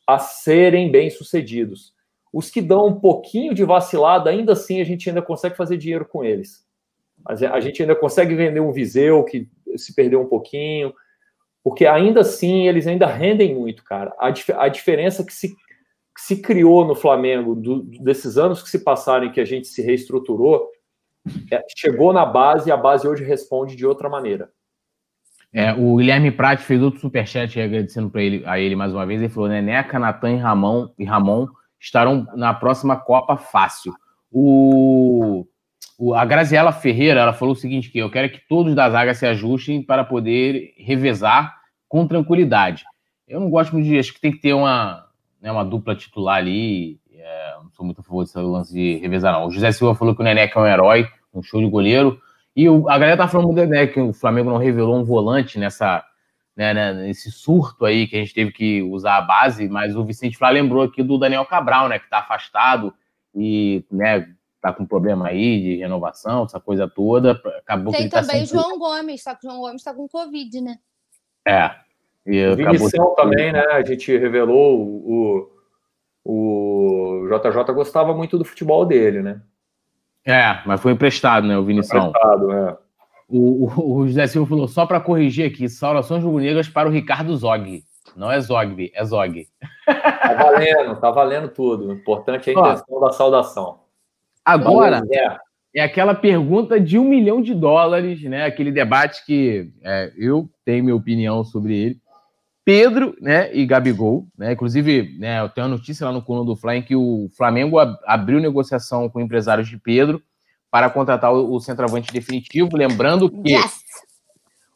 a serem bem-sucedidos. Os que dão um pouquinho de vacilada, ainda assim a gente ainda consegue fazer dinheiro com eles. A gente ainda consegue vender um Viseu que se perdeu um pouquinho, porque ainda assim eles ainda rendem muito, cara. A, dif a diferença que se, que se criou no Flamengo do, desses anos que se passaram em que a gente se reestruturou, é, chegou na base e a base hoje responde de outra maneira. É, o Guilherme Prat fez outro superchat agradecendo ele, a ele mais uma vez. Ele falou: né, Neca, Natan e Ramon, e Ramon estarão na próxima Copa fácil. O, o, a Graziela Ferreira ela falou o seguinte: que eu quero que todos da zaga se ajustem para poder revezar com tranquilidade. Eu não gosto muito de. Acho que tem que ter uma, né, uma dupla titular ali. É, não sou muito a favor desse lance de revezar, não. O José Silva falou que o Neneca é um herói, um show de goleiro. E o, a galera tá falando né, que o Flamengo não revelou um volante nessa, né, né, nesse surto aí que a gente teve que usar a base, mas o Vicente Flá lembrou aqui do Daniel Cabral, né, que tá afastado e, né, tá com problema aí de renovação, essa coisa toda. Acabou Tem que tá também o João Gomes, só que o João Gomes tá com Covid, né? É. E o Vinição também, né? A gente revelou o, o JJ gostava muito do futebol dele, né? É, mas foi emprestado, né, o Vinição? Emprestado, é. O, o, o José Silva falou, só para corrigir aqui, saudações rubro-negras para o Ricardo Zog. Não é Zogby, é Zog. Tá valendo, tá valendo tudo. O importante é a intenção Ó, da saudação. Agora, é. é aquela pergunta de um milhão de dólares, né? Aquele debate que é, eu tenho minha opinião sobre ele. Pedro, né, e Gabigol, né? Inclusive, né, eu tenho uma notícia lá no coluna do Fly em que o Flamengo abriu negociação com empresários de Pedro para contratar o, o centroavante definitivo, lembrando que yes.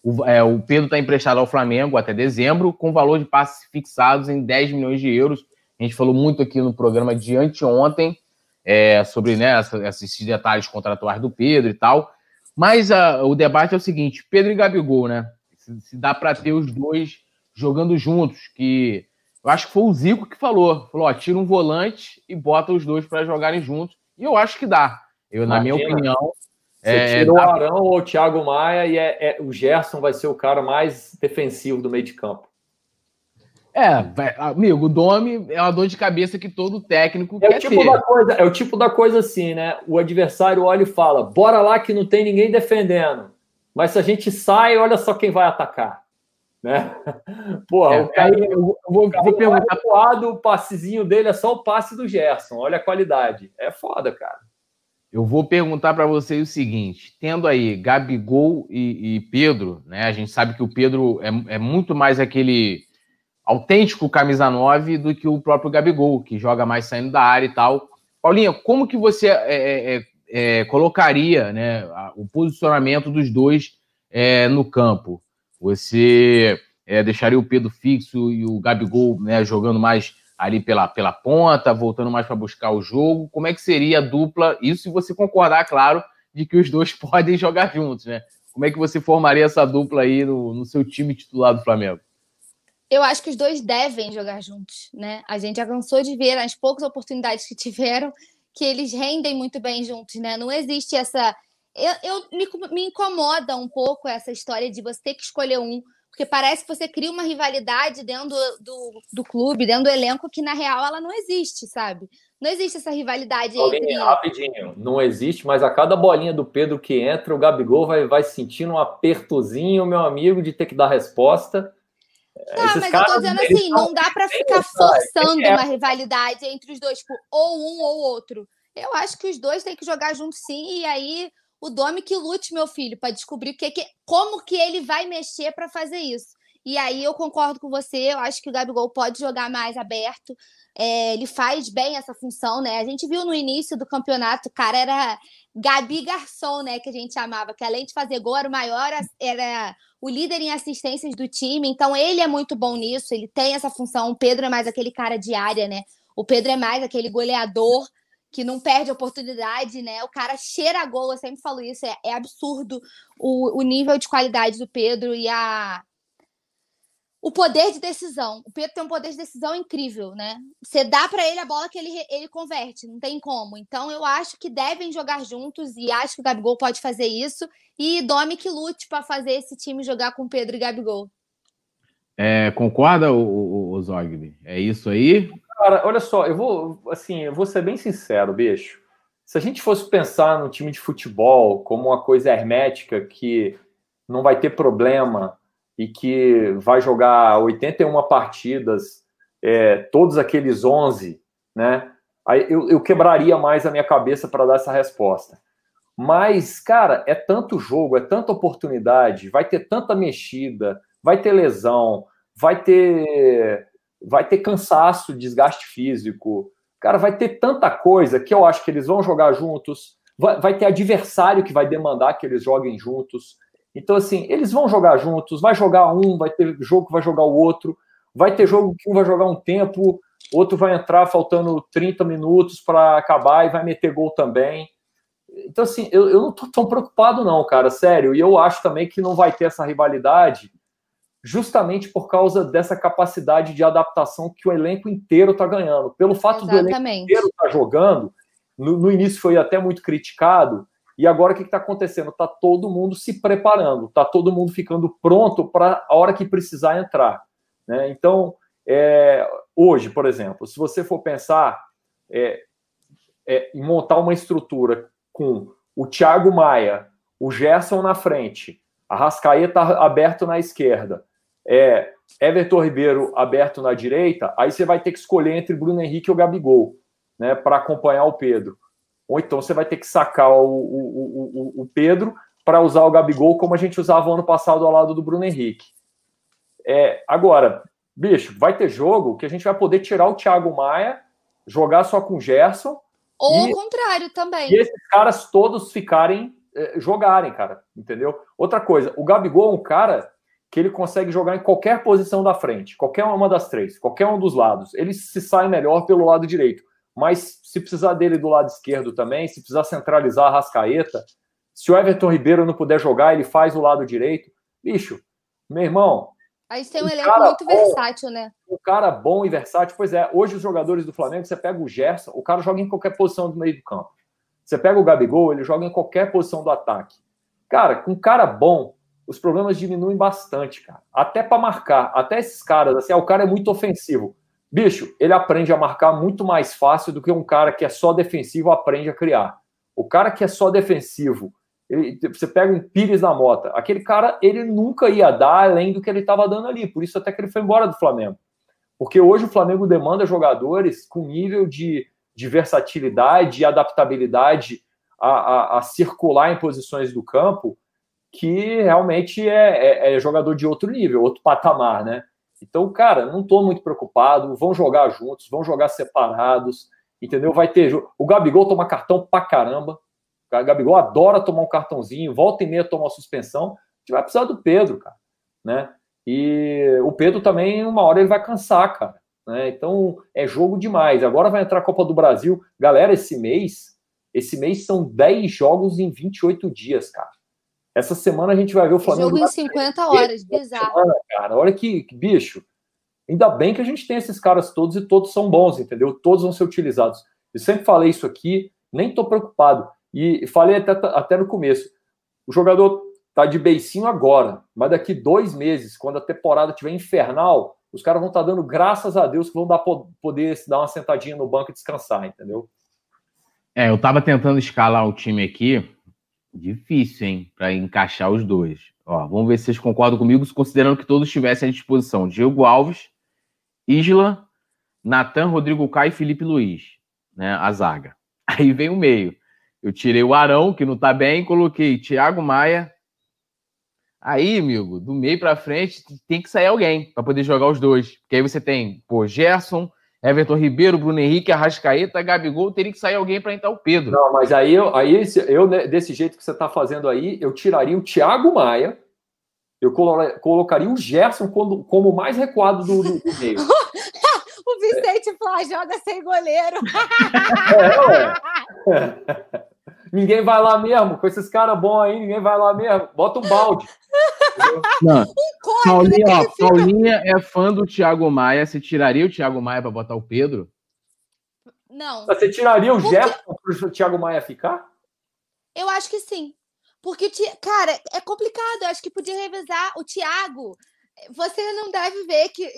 o, é, o, Pedro está emprestado ao Flamengo até dezembro, com valor de passes fixados em 10 milhões de euros. A gente falou muito aqui no programa de anteontem é, sobre né, essa, esses detalhes contratuais do Pedro e tal. Mas a, ah, o debate é o seguinte: Pedro e Gabigol, né? Se, se dá para ter os dois jogando juntos, que eu acho que foi o Zico que falou, falou, ó, tira um volante e bota os dois para jogarem juntos. E eu acho que dá. Eu, na minha opinião, você é, tira o Arão ou o Thiago Maia e é, é, o Gerson vai ser o cara mais defensivo do meio de campo. É, vai, amigo, o Domi é uma dor de cabeça que todo técnico é quer o tipo ter. Da coisa, é o tipo da coisa assim, né? O adversário olha e fala: bora lá que não tem ninguém defendendo. Mas se a gente sai, olha só quem vai atacar. Né? Porra, é, o cara, eu vou, vou, vou perguntar. Voado, o passezinho dele é só o passe do Gerson. Olha a qualidade. É foda, cara. Eu vou perguntar para vocês o seguinte: tendo aí Gabigol e, e, Pedro, né? A gente sabe que o Pedro é, é, muito mais aquele autêntico camisa 9 do que o próprio Gabigol, que joga mais saindo da área e tal. Paulinha, como que você é, é, é, é colocaria né, o posicionamento dos dois é, no campo? Você é, deixaria o Pedro fixo e o Gabigol né, jogando mais ali pela, pela ponta, voltando mais para buscar o jogo? Como é que seria a dupla? Isso se você concordar, claro, de que os dois (laughs) podem jogar juntos, né? Como é que você formaria essa dupla aí no, no seu time titular do Flamengo? Eu acho que os dois devem jogar juntos, né? A gente já cansou de ver as poucas oportunidades que tiveram que eles rendem muito bem juntos, né? Não existe essa eu, eu me, me incomoda um pouco essa história de você ter que escolher um, porque parece que você cria uma rivalidade dentro do, do, do, clube, dentro do elenco, que na real ela não existe, sabe? Não existe essa rivalidade entre... Rapidinho, não existe, mas a cada bolinha do Pedro que entra, o Gabigol vai, vai sentindo um apertozinho, meu amigo, de ter que dar resposta. Tá, Esses mas eu tô dizendo assim, não dá para ficar forçando é. uma rivalidade entre os dois, tipo, ou um ou outro. Eu acho que os dois têm que jogar juntos sim, e aí o Domi que lute, meu filho, para descobrir que, que, como que ele vai mexer para fazer isso. E aí eu concordo com você, eu acho que o Gabigol pode jogar mais aberto. É, ele faz bem essa função, né? A gente viu no início do campeonato, o cara era Gabi Garçom, né? Que a gente chamava, que além de fazer gol, era o maior, era o líder em assistências do time. Então ele é muito bom nisso, ele tem essa função. O Pedro é mais aquele cara de área, né? O Pedro é mais aquele goleador que não perde oportunidade, né? O cara cheira a gol, eu sempre falo isso, é, é absurdo o, o nível de qualidade do Pedro e a o poder de decisão. O Pedro tem um poder de decisão incrível, né? Você dá para ele a bola que ele, ele converte, não tem como. Então eu acho que devem jogar juntos e acho que o Gabigol pode fazer isso e Domi que lute para fazer esse time jogar com Pedro e Gabigol. É, concorda, o, o, Zogby? É isso aí? Cara, olha só, eu vou assim, eu vou ser bem sincero, bicho. Se a gente fosse pensar no time de futebol como uma coisa hermética que não vai ter problema e que vai jogar 81 partidas, é, todos aqueles 11, né? Aí eu, eu quebraria mais a minha cabeça para dar essa resposta. Mas, cara, é tanto jogo, é tanta oportunidade, vai ter tanta mexida, vai ter lesão, vai ter vai ter cansaço, desgaste físico. Cara, vai ter tanta coisa que eu acho que eles vão jogar juntos, vai, vai ter adversário que vai demandar que eles joguem juntos. Então, assim, eles vão jogar juntos, vai jogar um, vai ter jogo que vai jogar o outro, vai ter jogo que um vai jogar um tempo, outro vai entrar faltando 30 minutos para acabar e vai meter gol também. Então, assim, eu, eu não estou tão preocupado, não, cara, sério. E eu acho também que não vai ter essa rivalidade justamente por causa dessa capacidade de adaptação que o elenco inteiro está ganhando. Pelo fato Exatamente. do elenco inteiro estar tá jogando, no, no, início foi até muito criticado, e agora o que está acontecendo? Está todo mundo se preparando, está todo mundo ficando pronto para a hora que precisar entrar. Né? Então, é, hoje, por exemplo, se você for pensar é, é, em montar uma estrutura com o Thiago Maia, o Gerson na frente, a Rascaeta aberto na esquerda, é, Everton Ribeiro aberto na direita, aí você vai ter que escolher entre Bruno Henrique e o Gabigol, né, para acompanhar o Pedro. Ou então você vai ter que sacar o, o, o, o Pedro para usar o Gabigol como a gente usava ano passado ao lado do Bruno Henrique. É, agora, bicho, vai ter jogo que a gente vai poder tirar o Thiago Maia, jogar só com o Gerson. Ou o contrário também. E esses caras todos ficarem, é, jogarem, cara, entendeu? Outra coisa, o Gabigol é um cara que ele consegue jogar em qualquer posição da frente, qualquer uma das três, qualquer um dos lados. Ele se sai melhor pelo lado direito mas se precisar dele do lado esquerdo também, se precisar centralizar a Rascaeta, se o Everton Ribeiro não puder jogar, ele faz o lado direito. Bicho, meu irmão. A gente tem um, um elenco muito bom, versátil, né? Um cara bom e versátil. Pois é, hoje os jogadores do Flamengo, você pega o Gerson, o cara joga em qualquer posição do meio do campo. Você pega o Gabigol, ele joga em qualquer posição do ataque. Cara, com um cara bom, os problemas diminuem bastante, cara. Até para marcar, até esses caras, assim, ah, o cara é muito ofensivo. Bicho, ele aprende a marcar muito mais fácil do que um cara que é só defensivo aprende a criar. O cara que é só defensivo, ele, você pega um Pires na mota, aquele cara ele nunca ia dar além do que ele estava dando ali, por isso até que ele foi embora do Flamengo. Porque hoje o Flamengo demanda jogadores com nível de, de versatilidade e adaptabilidade a, a, a, circular em posições do campo que realmente é, é, é jogador de outro nível, outro patamar, né? Então, cara, não estou muito preocupado. Vão jogar juntos, vão jogar separados, entendeu? Vai ter. O Gabigol toma cartão pra caramba. O Gabigol adora tomar um cartãozinho, volta e meia toma uma suspensão. A gente vai precisar do Pedro, cara, né? E o Pedro também, uma hora ele vai cansar, cara. Né? Então é jogo demais. Agora vai entrar a Copa do Brasil. Galera, esse mês, esse mês são 10 jogos em 28 dias, cara. Essa semana a gente vai ver o Flamengo. Jogo em 50 horas, bizarro. Semana, cara. Olha que, que, bicho. Ainda bem que a gente tem esses caras todos e todos são bons, entendeu? Todos vão ser utilizados. Eu sempre falei isso aqui, nem estou preocupado. E falei até, até no começo. O jogador tá de beicinho agora, mas daqui dois meses, quando a temporada estiver infernal, os caras vão estar tá dando graças a Deus que vão dar, poder dar uma sentadinha no banco e descansar, entendeu? É, eu tava tentando escalar o time aqui, Difícil, hein? Para encaixar os dois. Ó, vamos ver se vocês concordam comigo, considerando que todos estivessem à disposição. Diego Alves, Isla, Natan, Rodrigo Caio e Felipe Luiz, né? A zaga. (laughs) Aí vem o meio. Eu tirei o Arão, que não tá bem, coloquei Thiago Maia. Aí, amigo, do meio para frente tem que sair alguém para poder jogar os dois. Porque aí você tem, pô, Gerson, Everton Ribeiro, Bruno Henrique, Arrascaeta, Gabigol, teria que sair alguém para entrar o Pedro. Não, mas aí, eu, aí eu, né, desse jeito que você está fazendo aí, eu tiraria o Thiago Maia, eu colocaria o Gerson como, como mais recuado do, do meio. (laughs) o Vicente Flá joga sem goleiro. É, (laughs) ninguém vai lá mesmo. Com esses caras bons aí, ninguém vai lá mesmo. Bota um balde. Não. Um Paulinha, ó, fica... Paulinha é fã do Thiago Maia. Você tiraria o Thiago Maia para botar o Pedro? Não. Você tiraria o Porque... Gerson para o Thiago Maia ficar? Eu acho que sim. Porque, cara, é complicado. Eu acho que podia revezar o Thiago você não deve ver que.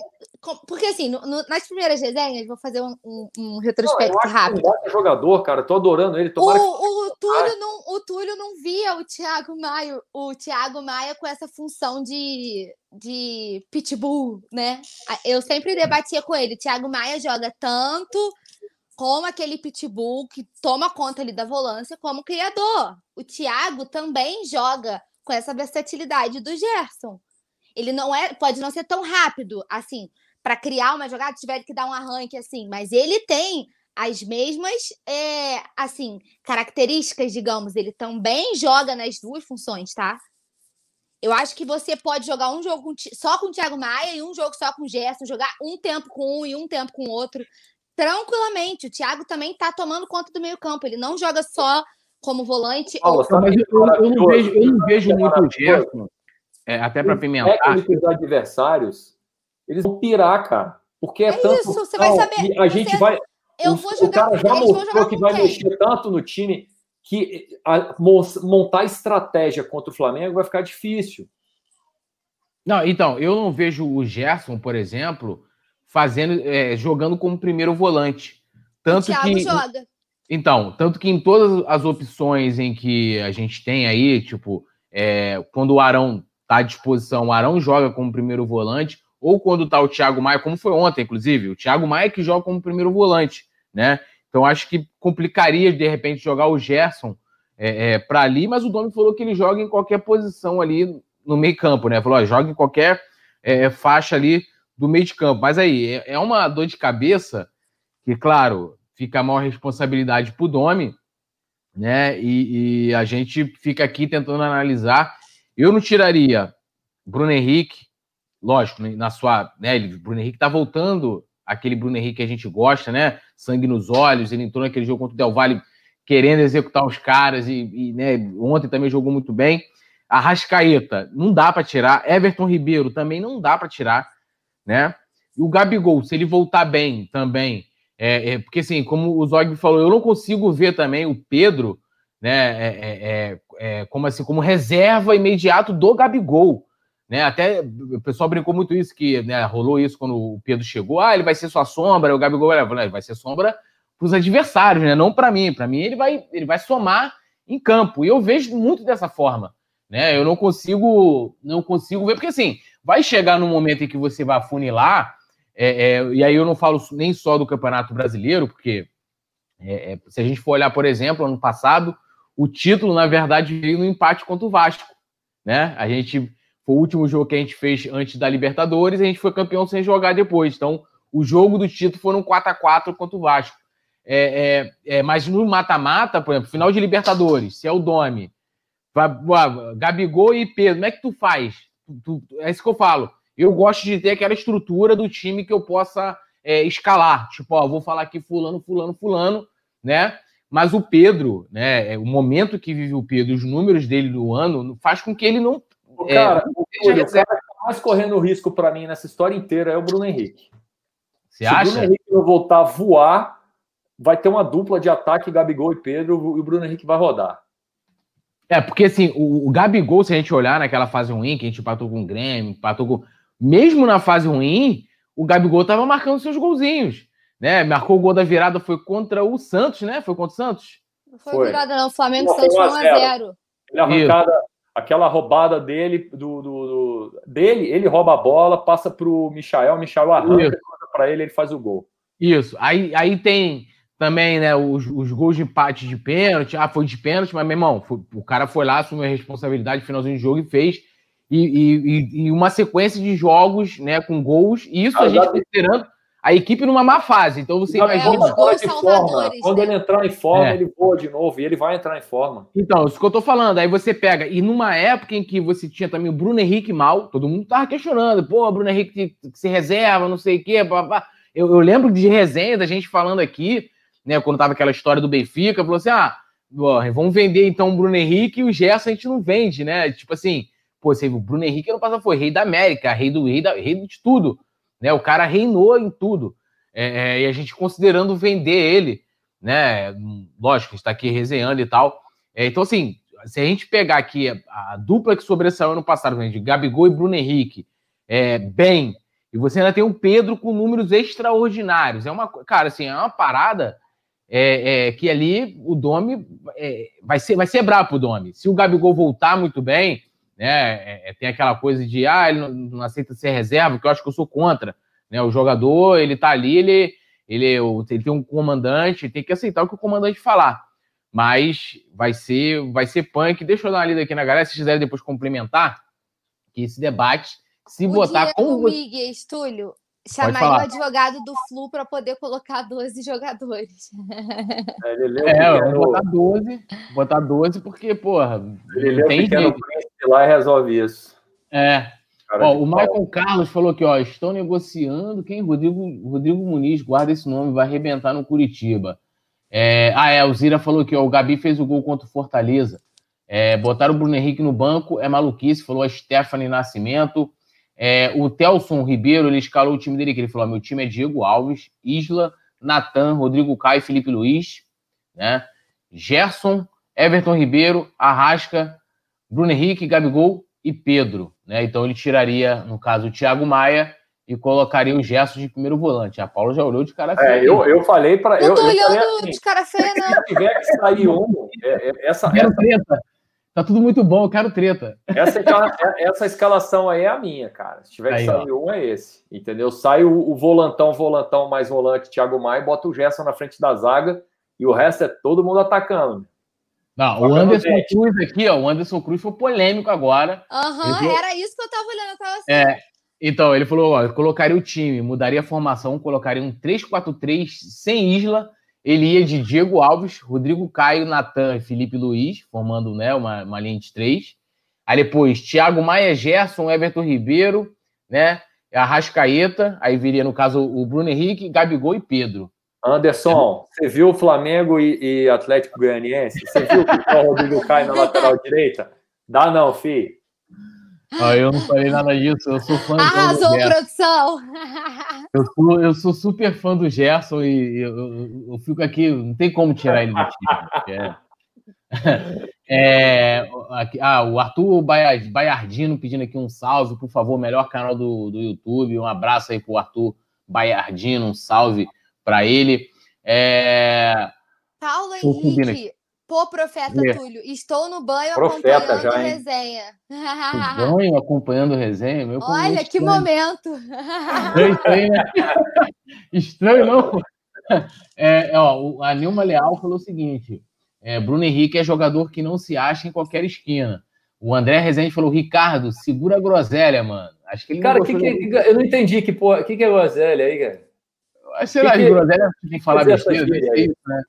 Porque, assim, no, no, nas primeiras resenhas, vou fazer um, um, um retrospecto não, rápido. É jogador, cara, tô adorando ele. O, o, Túlio não, o Túlio não via o Thiago Maia, o Thiago Maia com essa função de, de pitbull, né? Eu sempre debatia com ele. O Thiago Maia joga tanto como aquele pitbull que toma conta ali da volância, como criador. O Thiago também joga com essa versatilidade do Gerson. Ele não é, pode não ser tão rápido assim para criar uma jogada, tiver que dar um arranque assim, mas ele tem as mesmas é, assim características, digamos. Ele também joga nas duas funções, tá? Eu acho que você pode jogar um jogo com, só com o Thiago Maia e um jogo só com o Gerson, jogar um tempo com um e um tempo com o outro, tranquilamente. O Thiago também está tomando conta do meio-campo. Ele não joga só como volante. ou... mas eu, eu, não vejo, eu não vejo muito o Gerson é, até para pimentar. Técnicos adversários, eles vão pirar, cara. Porque é, é tanto. Isso, você vai saber. A gente vai. Eu o, vou jogar, o cara já mostrou que vai quem? mexer tanto no time que a, montar estratégia contra o Flamengo vai ficar difícil. Não, então, eu não vejo o Gerson, por exemplo, fazendo, é, jogando como primeiro volante. Tanto o que. joga. Então, tanto que em todas as opções em que a gente tem aí, tipo, é, quando o Arão está à disposição, o Arão joga como primeiro volante, ou quando está o Thiago Maia, como foi ontem, inclusive, o Thiago Maia que joga como primeiro volante, né? Então acho que complicaria de repente jogar o Gerson é, é, para ali, mas o Domi falou que ele joga em qualquer posição ali no meio campo, né? Falou, ó, joga em qualquer é, faixa ali do meio de campo. Mas aí é, é uma dor de cabeça que, claro, fica a maior responsabilidade para o Domi, né? E, e, a gente fica aqui tentando analisar eu não tiraria Bruno Henrique, lógico, né, na sua. Né, Bruno Henrique tá voltando aquele Bruno Henrique que a gente gosta, né? Sangue nos olhos, ele entrou naquele jogo contra o Del Valle querendo executar os caras e, e né, ontem também jogou muito bem. Arrascaeta, não dá para tirar. Everton Ribeiro também não dá para tirar, né? E o Gabigol, se ele voltar bem também, é, é, porque assim, como o Zog falou, eu não consigo ver também o Pedro né, é, é, como assim, como reserva imediato do Gabigol. Né? Até o pessoal brincou muito isso, que né, rolou isso quando o Pedro chegou. Ah, ele vai ser sua sombra, o Gabigol vai, vai ser sombra para os adversários, né? não para mim. Para mim, ele vai, ele vai somar em campo. E eu vejo muito dessa forma. Né? Eu não consigo, não consigo ver, porque assim, vai chegar no momento em que você vai afunilar, é, é, e aí eu não falo nem só do Campeonato Brasileiro, porque é, é se a gente for olhar, por exemplo, ano passado, o título, na verdade, veio no empate contra o Vasco. Né? A gente foi o último jogo que a gente fez antes da Libertadores, a gente foi campeão sem jogar depois. Então, o jogo do título foi um 4 a 4 contra o Vasco. É, é, é, mas no mata-mata, por exemplo, final de Libertadores, se é o Domi, Gabigol e Pedro, como é que tu faz? Tu, tu, é isso que eu falo. Eu gosto de ter aquela estrutura do time que eu possa é, escalar. Tipo, ó, vou falar aqui fulano, fulano, fulano, né? Mas o Pedro, né, é, o momento que vive o Pedro, os números dele no ano, faz com que ele não. O cara, é, o, Túlio, o cara que tá mais correndo risco para mim nessa história inteira é o Bruno Henrique. Você Se acha? Se o Bruno Henrique não voltar a voar, vai ter uma dupla de ataque Gabigol e Pedro, e o Bruno Henrique vai rodar. É, porque assim, o, o Gabigol, se a gente olhar naquela fase ruim, que a gente empatou com o Grêmio, empatou com. Mesmo na fase ruim, o Gabigol tava marcando seus golzinhos né? Marcou o gol da virada, foi contra o Santos, né? Foi contra o Santos? Não foi, foi. virada, não. Flamengo não, Santos 1x0. Ele arrancada, aquela roubada dele, do, do, do, dele, ele rouba a bola, passa pro Michael, Michael arranca para ele, ele faz o gol. Isso. Aí, aí tem também, né, os, os gols de empate de pênalti. Ah, foi de pênalti, mas, meu irmão, foi, o cara foi lá, assumiu a responsabilidade, finalzinho de jogo e fez. E, e, e, uma sequência de jogos, né, com gols. E isso ah, a gente considerando a equipe numa má fase. Então você não, imagina. É, de forma. Quando ele entrar em forma, é. ele voa de novo e ele vai entrar em forma. Então, isso que eu tô falando. Aí você pega, e numa época em que você tinha também o Bruno Henrique mal, todo mundo tava questionando, pô, Bruno Henrique que se reserva, não sei o quê, blá, blá. Eu, eu, lembro de resenha da gente falando aqui, né, quando tava aquela história do Benfica, falou assim: ah, vamos vender então o Bruno Henrique e o Gerson a gente não vende, né? Tipo assim, pô, você, o Bruno Henrique não passa foi rei da América, rei do rei, da, rei de tudo, né? O cara reinou em tudo. É, é, e a gente considerando vender ele, né? Lógico, está aqui resenhando e tal. É, então, assim, se a gente pegar aqui a, a dupla que sobressaiu ano passado, né, de Gabigol e Bruno Henrique, é, bem, e você ainda tem um Pedro com números extraordinários. É uma, cara, assim, é uma parada é, é, que ali o Domi é, vai ser vai ser brabo o Domi. Se o Gabigol voltar muito bem, né, é, é, tem aquela coisa de ah, ele não, não, aceita ser reserva, que eu acho que eu sou contra. Né, o jogador, ele tá ali, ele, ele, ele tem um comandante, tem que aceitar o que o comandante falar. Mas vai ser, vai ser punk. Deixa eu dar uma lida aqui na galera, se quiserem depois complementar, que esse debate, se o botar com. Miguel, Estúlio, chamaria o advogado do Flu para poder colocar 12 jogadores. É, ele é pequeno... botar 12, botar 12 porque, porra, ele leu tem jeito. Lá e resolve isso. É. Ó, o Michael Carlos falou que ó, estão negociando quem? Rodrigo, Rodrigo Muniz, guarda esse nome, vai arrebentar no Curitiba. É, ah, é, o Zira falou que ó, o Gabi fez o gol contra o Fortaleza. É, botaram o Bruno Henrique no banco, é maluquice, falou a Stephanie Nascimento. É, o Telson Ribeiro, ele escalou o time dele, que ele falou: meu time é Diego Alves, Isla, Natan, Rodrigo Caio, Felipe Luiz, né? Gerson, Everton Ribeiro, Arrasca, Bruno Henrique, Gabigol e Pedro. Né? Então ele tiraria, no caso, o Thiago Maia e colocaria o Gerson de primeiro volante. A Paula já olhou de cara feia. É, eu, eu falei para. Eu, eu tô olhando assim, de cara feia, não. Se tiver que sair um, é, é, essa. Quero treta. Tá tudo muito bom, eu quero treta. Essa, é, essa escalação aí é a minha, cara. Se tiver que aí, sair ó. um, é esse. Entendeu? Sai o, o, volantão, volantão mais volante, Thiago Maia, bota o Gerson na frente da zaga e o resto é todo mundo atacando. Não, o Anderson Cruz aqui, ó. O Anderson Cruz foi polêmico agora. Aham, uhum, era isso que eu tava olhando. Eu tava assim. É, então, ele falou: ó, colocaria o time, mudaria a formação, colocaria um 3-4-3 sem Isla ele ia de Diego Alves, Rodrigo Caio, Natan e Felipe Luiz, formando né, uma, uma linha de três. Aí depois, Thiago Maia, Gerson, Everton Ribeiro, né? Arrascaeta, aí viria, no caso, o Bruno Henrique, Gabigol e Pedro. Anderson, você viu o Flamengo e, e Atlético Goianiense? Você viu o Rodrigo Caio na lateral direita? Dá não, fi. Ah, eu não falei nada disso, eu sou fã Arrasou, do produção! Eu sou, eu sou super fã do Gerson e eu, eu, eu fico aqui, não tem como tirar ele do time. É. É, aqui, ah, o Arthur Baiardino pedindo aqui um salve, por favor, melhor canal do, do YouTube. Um abraço aí pro Arthur Baiardino, um salve para ele. É... Paulo Henrique, Pô, profeta é. Túlio, estou no banho profeta acompanhando já, resenha. No (laughs) banho acompanhando resenha? Meu Olha, que momento! Estranho, né? (laughs) estranho não? É, é, ó, a Nilma Leal falou o seguinte: é, Bruno Henrique é jogador que não se acha em qualquer esquina. O André Rezende falou: Ricardo, segura a groselha, mano. Acho que ele Cara, que, que, eu não entendi que porra. O que, que é groselha aí, cara? Sei que lá, que... groselha tem que falar besteira, é isso, né?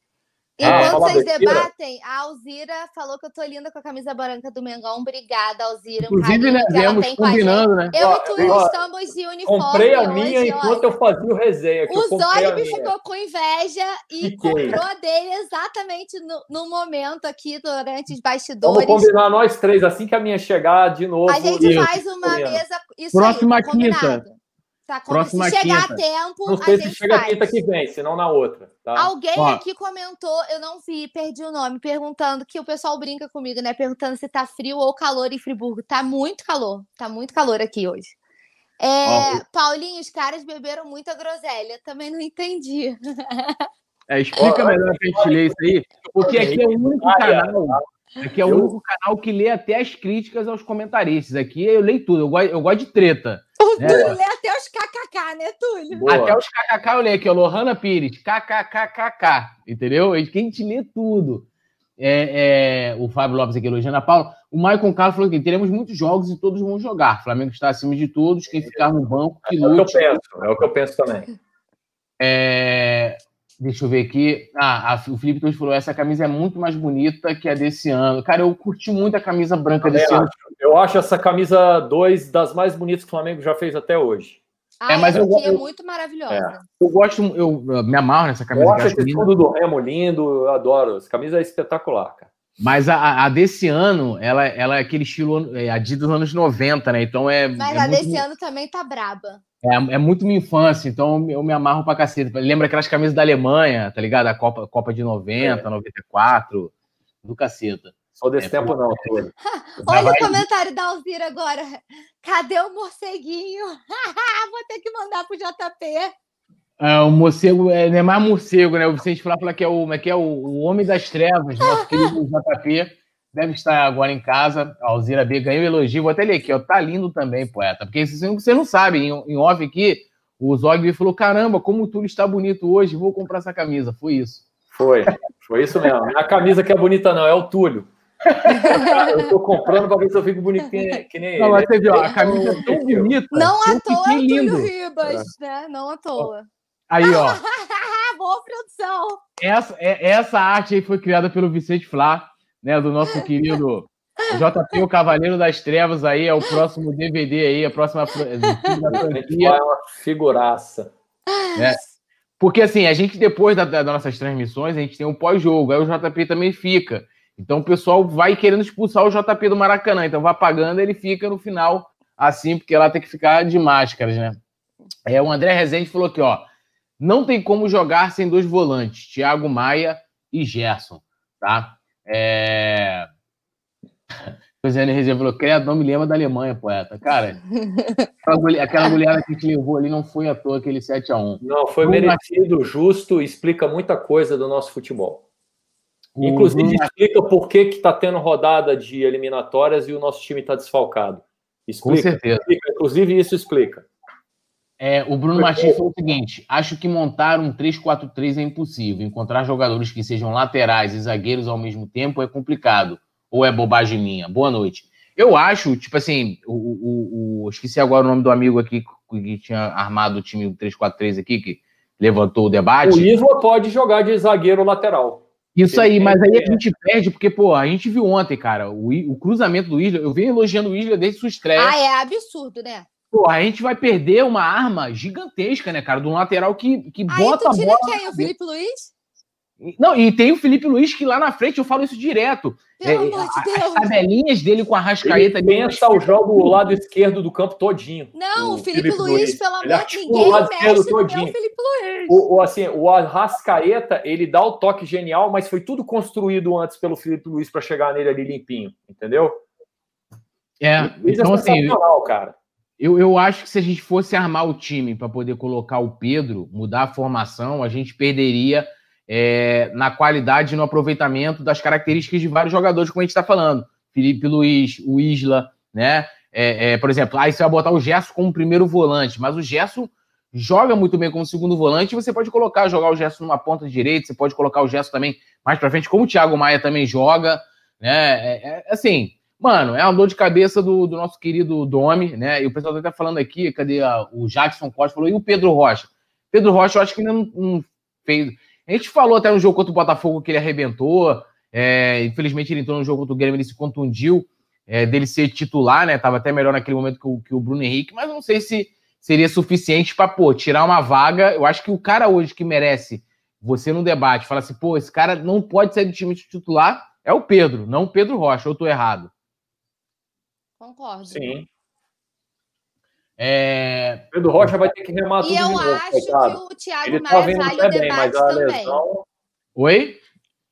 Enquanto ah, vocês debatem, a Alzira falou que eu tô linda com a camisa branca do Mengão. Obrigada, Alzira. Um Inclusive, né, viemos combinando, né? Eu ó, e tu estamos de uniforme Comprei a minha hoje, enquanto eu fazia o resenha. O Zóio me ficou com inveja e Fiquei. comprou a dele exatamente no, no, momento aqui, durante os bastidores. Vamos combinar nós três, assim que a minha chegar de novo. A gente faz uma mesa... Isso Próxima aí, quinta. Tá, Próxima se chegar quinta. a tempo, não sei se chega faz. quinta que vem, senão na outra. Tá? Alguém Ó. aqui comentou, eu não vi, perdi o nome, perguntando que o pessoal brinca comigo, né? Perguntando se tá frio ou calor em Friburgo. Tá muito calor, tá muito calor aqui hoje. É, Paulinho, os caras beberam muita groselha, também não entendi. (laughs) É, explica Ó, melhor pra gente ler isso aí, porque aqui é o único canal. Aqui é o único canal que lê até as críticas aos comentaristas. Aqui eu leio tudo, eu gosto, eu gosto de treta. O né? Túlio lê até os kkk, né, Túlio? Boa. Até os kkk eu leio aqui, ó, Lohana Pires, kkkkk, entendeu? A gente lê tudo. É, é, o Fábio Lopes aqui elogiando a Paula. O Maicon Carlos falou que teremos muitos jogos e todos vão jogar. O Flamengo está acima de todos. Quem ficar no banco, que lute. É o que eu penso, é o que eu penso também. É, deixa eu ver aqui. Ah, a, o Felipe Torres falou: essa camisa é muito mais bonita que a desse ano. Cara, eu curti muito a camisa branca desse ano. Eu acho essa camisa 2 das mais bonitas que o Flamengo já fez até hoje. Ah, é, mas eu, aqui é muito maravilhosa. É. Eu gosto, eu, eu, me amarro nessa camisa. Eu acho esse fundo do Remo lindo, eu adoro. Essa camisa é espetacular, cara. Mas a, a, desse ano, ela, ela é aquele estilo é, Adidas anos 90, né? Então é. Mas é a desse ano também tá braba. É, é muito minha infância, então eu me amarro pra cacete. Lembra aquelas camisas da Alemanha, tá ligado? A Copa, Copa de 90, é. 94, do caceta. Só desse é, tempo não, Túlio. (laughs) Olha o comentário da Alzira agora. Cadê o morceguinho? (laughs) Vou ter que mandar pro JP. É, o morcego é, não é mais morcego, né? O Vicente Flá fala que é o, é que é o, o Homem das Trevas, nosso querido JP. Deve estar agora em casa. A Alzira B ganhou elogio. Vou até ler aqui, ó. Tá lindo também, poeta. Porque você não sabe, em, em off aqui, o Zog falou: caramba, como o Túlio está bonito hoje, vou comprar essa camisa. Foi isso. Foi, foi isso mesmo. Não é a camisa que é bonita, não, é o Túlio. Eu tô comprando para ver se eu fico bonito que, que nem não, ele. Mas você viu, a camisa é tão bonita. Não à toa, Túlio Ribas, né? Não à toa. Aí, ó. (laughs) Boa produção. Essa, é, essa arte aí foi criada pelo Vicente Flá, né? Do nosso querido JP, o Cavaleiro das Trevas aí, é o próximo DVD aí, a próxima (laughs) franquia. É uma figuraça. É. Porque assim, a gente, depois da, das nossas transmissões, a gente tem um pós-jogo, aí o JP também fica. Então o pessoal vai querendo expulsar o JP do Maracanã. Então vai pagando, ele fica no final assim, porque lá tem que ficar de máscaras, né? É, o André Rezende falou aqui, ó. Não tem como jogar sem dois volantes, Thiago Maia e Gerson, tá? É... (laughs) Josiane Rezende falou, credo, não me lembra da Alemanha, poeta. Cara, (laughs) aquela, mulher, que te levou ali não foi à toa aquele 7x1. Não, foi merecido, justo, explica muita coisa do nosso futebol. Inclusive, uhum. explica por que está tendo rodada de eliminatórias e o nosso time está desfalcado. Explica, Com certeza. Explica. Inclusive, isso explica. É, o Bruno Martins falou o seguinte: acho que montar um 3-4-3 é impossível. Encontrar jogadores que sejam laterais e zagueiros ao mesmo tempo é complicado. Ou é bobagem minha? Boa noite. Eu acho, tipo assim, o, o, o esqueci agora o nome do amigo aqui que tinha armado o time 3-4-3 aqui, que levantou o debate. O Isla pode jogar de zagueiro lateral. Isso aí, mas aí a gente perde, porque, pô, a gente viu ontem, cara, o, o cruzamento do Isla, eu venho elogiando o Isla desde sua estreia. Ah, é absurdo, né? Pô, a gente vai perder uma arma gigantesca, né, cara, do lateral que, que aí bota tu tira a bola. Quem? O Felipe Luiz? Não, e tem o Felipe Luiz que lá na frente eu falo isso direto. Pelo é, amor de Deus. As tabelinhas dele com a Rascaeta. Ele pensa o jogo do lado esquerdo do campo todinho. Não, o, Felipe, Felipe Luiz, Luiz, pelo amor de Deus, ninguém lado mexe todinho. Felipe Luiz. O, o, assim, o Arrascaeta, ele dá o toque genial, mas foi tudo construído antes pelo Felipe Luiz para chegar nele ali limpinho, entendeu? É, Luiz é então é assim, cara. Eu, eu acho que se a gente fosse armar o time para poder colocar o Pedro, mudar a formação, a gente perderia é, na qualidade e no aproveitamento das características de vários jogadores, como a gente está falando. Felipe Luiz, o Isla, né? É, é, por exemplo, aí você vai botar o Gerson como primeiro volante, mas o Gerson joga muito bem como segundo volante, você pode colocar, jogar o Gerson numa ponta direita, você pode colocar o Gerson também mais para frente, como o Thiago Maia também joga, né? É, é, assim, mano, é uma dor de cabeça do, do nosso querido Domi, né? E o pessoal tá falando aqui, cadê a, o Jackson Costa falou, e o Pedro Rocha? Pedro Rocha, eu acho que ainda não, não fez a gente falou até no jogo contra o Botafogo que ele arrebentou. É, infelizmente, ele entrou no jogo contra o Grêmio, ele se contundiu é, dele ser titular, né? Tava até melhor naquele momento que o, que o Bruno Henrique, mas não sei se seria suficiente para, pô, tirar uma vaga. Eu acho que o cara hoje que merece você no debate, fala assim, pô, esse cara não pode sair do time titular, é o Pedro, não o Pedro Rocha, eu tô errado. Concordo. Sim. É... Pedro Rocha vai ter que remar tudo E eu novo, acho coitado. que o Thiago Ele tá Maia tá vale o debate bem, também. Lesão... Oi?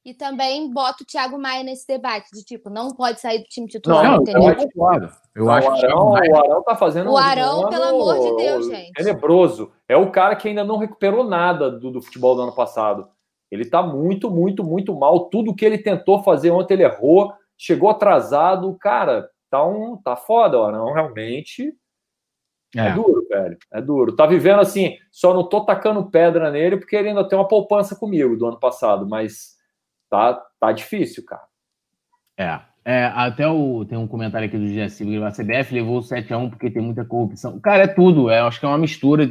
E também bota o Thiago Maia nesse debate, de tipo, não pode sair do time titular, não, entendeu? Eu, claro. eu acho o Arão, o Arão tá fazendo O Arão, um pelo amor de Deus, gente. Tenebroso. É o cara que ainda não recuperou nada do, do futebol do ano passado. Ele tá muito, muito, muito mal. Tudo que ele tentou fazer ontem, ele errou. Chegou atrasado. Cara, tá, um, tá foda o Arão, realmente é. é. duro, velho. É duro. Tá vivendo assim, só não tô tacando pedra nele porque ele ainda tem uma poupança comigo do ano passado, mas tá, tá difícil, cara. É. é até o, tem um comentário aqui do Gia Silva, a CBF levou o 7x1 porque tem muita corrupção. Cara, é tudo. É, acho que é uma mistura,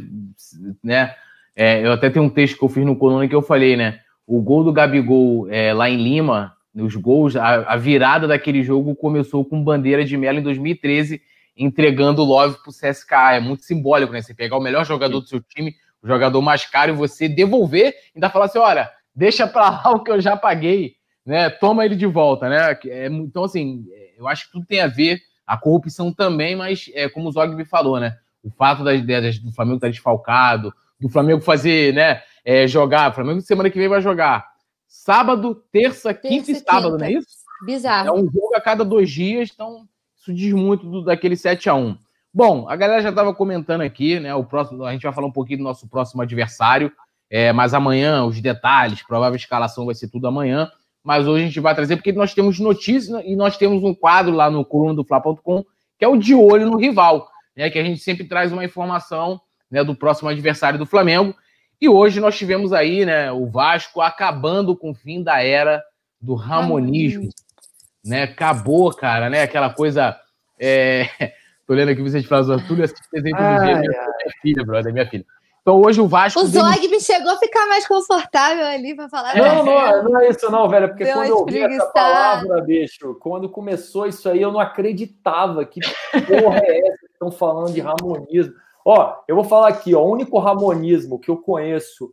né? É, eu até tenho um texto que eu fiz no Coluna que eu falei, né? O gol do Gabigol é, lá em Lima, os gols, a, a virada daquele jogo começou com bandeira de Melo em 2013 entregando o Love pro CSK. É muito simbólico, né? Você pegar o melhor jogador do seu time, o jogador mais caro, e você devolver e ainda falar assim: olha, deixa pra lá o que eu já paguei, né? Toma ele de volta, né? É, então, assim, eu acho que tudo tem a ver, a corrupção também, mas é como o Zog me falou, né? O fato das ideias do Flamengo estar tá desfalcado, do Flamengo fazer, né? É, jogar. O Flamengo semana que vem vai jogar sábado, terça, terça quinta e sábado, quinta. não é isso? Bizarro. É um jogo a cada dois dias, então isso diz muito do, daquele 7 a 1 Bom, a galera já estava comentando aqui, né? O próximo, a gente vai falar um pouquinho do nosso próximo adversário, é, mas amanhã, os detalhes, provável escalação vai ser tudo amanhã. Mas hoje a gente vai trazer, porque nós temos notícias e nós temos um quadro lá no coluna do Fla.com, que é o de olho no rival, né? Que a gente sempre traz uma informação né, do próximo adversário do Flamengo. E hoje nós tivemos aí, né, o Vasco acabando com o fim da era do ramonismo né? Acabou, cara, né? Aquela coisa. É... (laughs) Tô lendo aqui vocês falam, Túlio assiste desenho todo dia. Minha, filha, brother, minha filha. Então hoje o Vasco. O Zog me chegou a ficar mais confortável ali para falar. Não, não, não é isso, não, velho. Porque Deu quando eu ouvi essa palavra, bicho, quando começou isso aí, eu não acreditava. Que porra é essa que estão falando de ramonismo? Ó, eu vou falar aqui, ó. O único ramonismo que eu conheço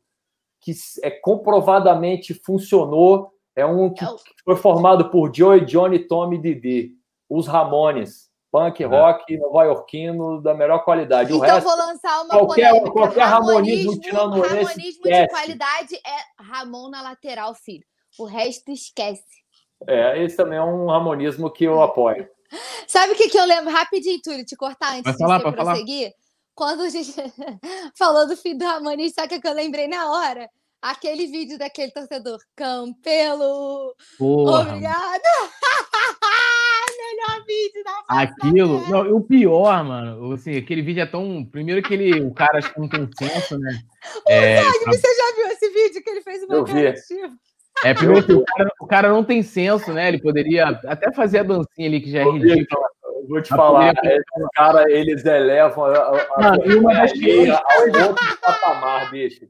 que é comprovadamente funcionou é um que, é foi formado por Joey, Johnny, Tommy e Didi. Os Ramones. Punk, é. rock, nova-iorquino da melhor qualidade. O então resto, vou lançar uma qualquer, polêmica. Qualquer ramonismo, tirando ramonismo esse, de qualidade é Ramon na lateral, filho. O resto esquece. É, esse também é um ramonismo que eu apoio. (laughs) Sabe o que, que eu lembro? Rapidinho, Túlio, te cortar antes de você prosseguir. Falar. Quando a gente (laughs) falou do filho do Ramonismo, sabe o que eu lembrei na hora? aquele vídeo daquele torcedor. Campelo! Porra. Obrigada! (laughs) Melhor vídeo da Aquilo. Não, o pior, mano, assim, aquele vídeo é tão. Primeiro que ele, o cara acho que não tem senso, né? O (laughs) é, Zog, você já viu esse vídeo que ele fez uma cara É, primeiro que o cara, o cara, não tem senso, né? Ele poderia até fazer a dancinha ali, que já é ridícula. Vou te falar, poderia... esse cara, eles elevam a, a, a, a, uma das a, a outro patamar, bicho.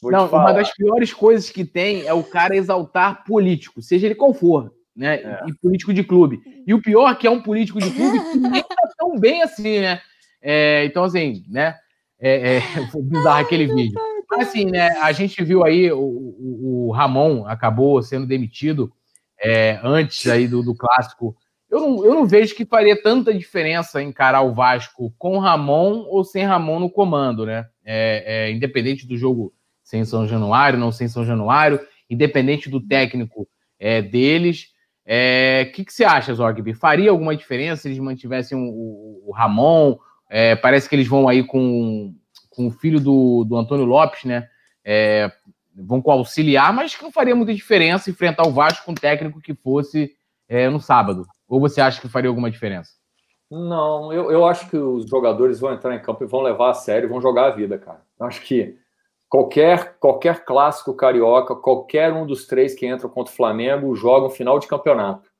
Vou não, uma das piores coisas que tem é o cara exaltar político, seja ele qual for, né? É. E político de clube. E o pior é que é um político de clube que (laughs) nem tá tão bem assim, né? É, então, assim, né? É, é, (laughs) bizarro aquele vídeo. Mas, assim, né? A gente viu aí o, o, o Ramon acabou sendo demitido é, antes aí do, do clássico. Eu não, eu não vejo que faria tanta diferença encarar o Vasco com Ramon ou sem Ramon no comando, né? É, é, independente do jogo sem São Januário, não sem São Januário, independente do técnico é, deles. O é, que, que você acha, Zogby? Faria alguma diferença se eles mantivessem o, o Ramon? É, parece que eles vão aí com, com o filho do, do Antônio Lopes, né? É, vão com auxiliar, mas que não faria muita diferença enfrentar o Vasco com um técnico que fosse é, no sábado. Ou você acha que faria alguma diferença? Não, eu, eu acho que os jogadores vão entrar em campo e vão levar a sério, vão jogar a vida, cara. Eu acho que qualquer, qualquer clássico carioca, qualquer um dos três que entram contra o Flamengo joga um final de campeonato.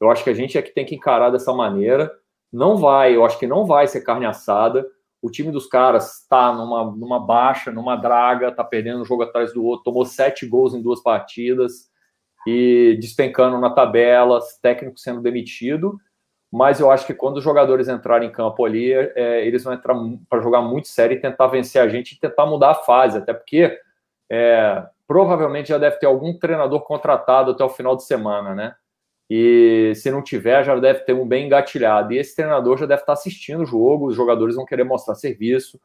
Eu acho que a gente é que tem que encarar dessa maneira. Não vai, eu acho que não vai ser carne assada. O time dos caras está numa, numa baixa, numa draga, está perdendo um jogo atrás do outro, tomou sete gols em duas partidas e despencando na tabela, técnico sendo demitido mas eu acho que quando os jogadores entrarem em campo ali, é, eles vão entrar para jogar muito sério e tentar vencer a gente e tentar mudar a fase, até porque é, provavelmente já deve ter algum treinador contratado até o final de semana, né? E se não tiver, já deve ter um bem engatilhado. E esse treinador já deve estar assistindo o jogo, os jogadores vão querer mostrar serviço,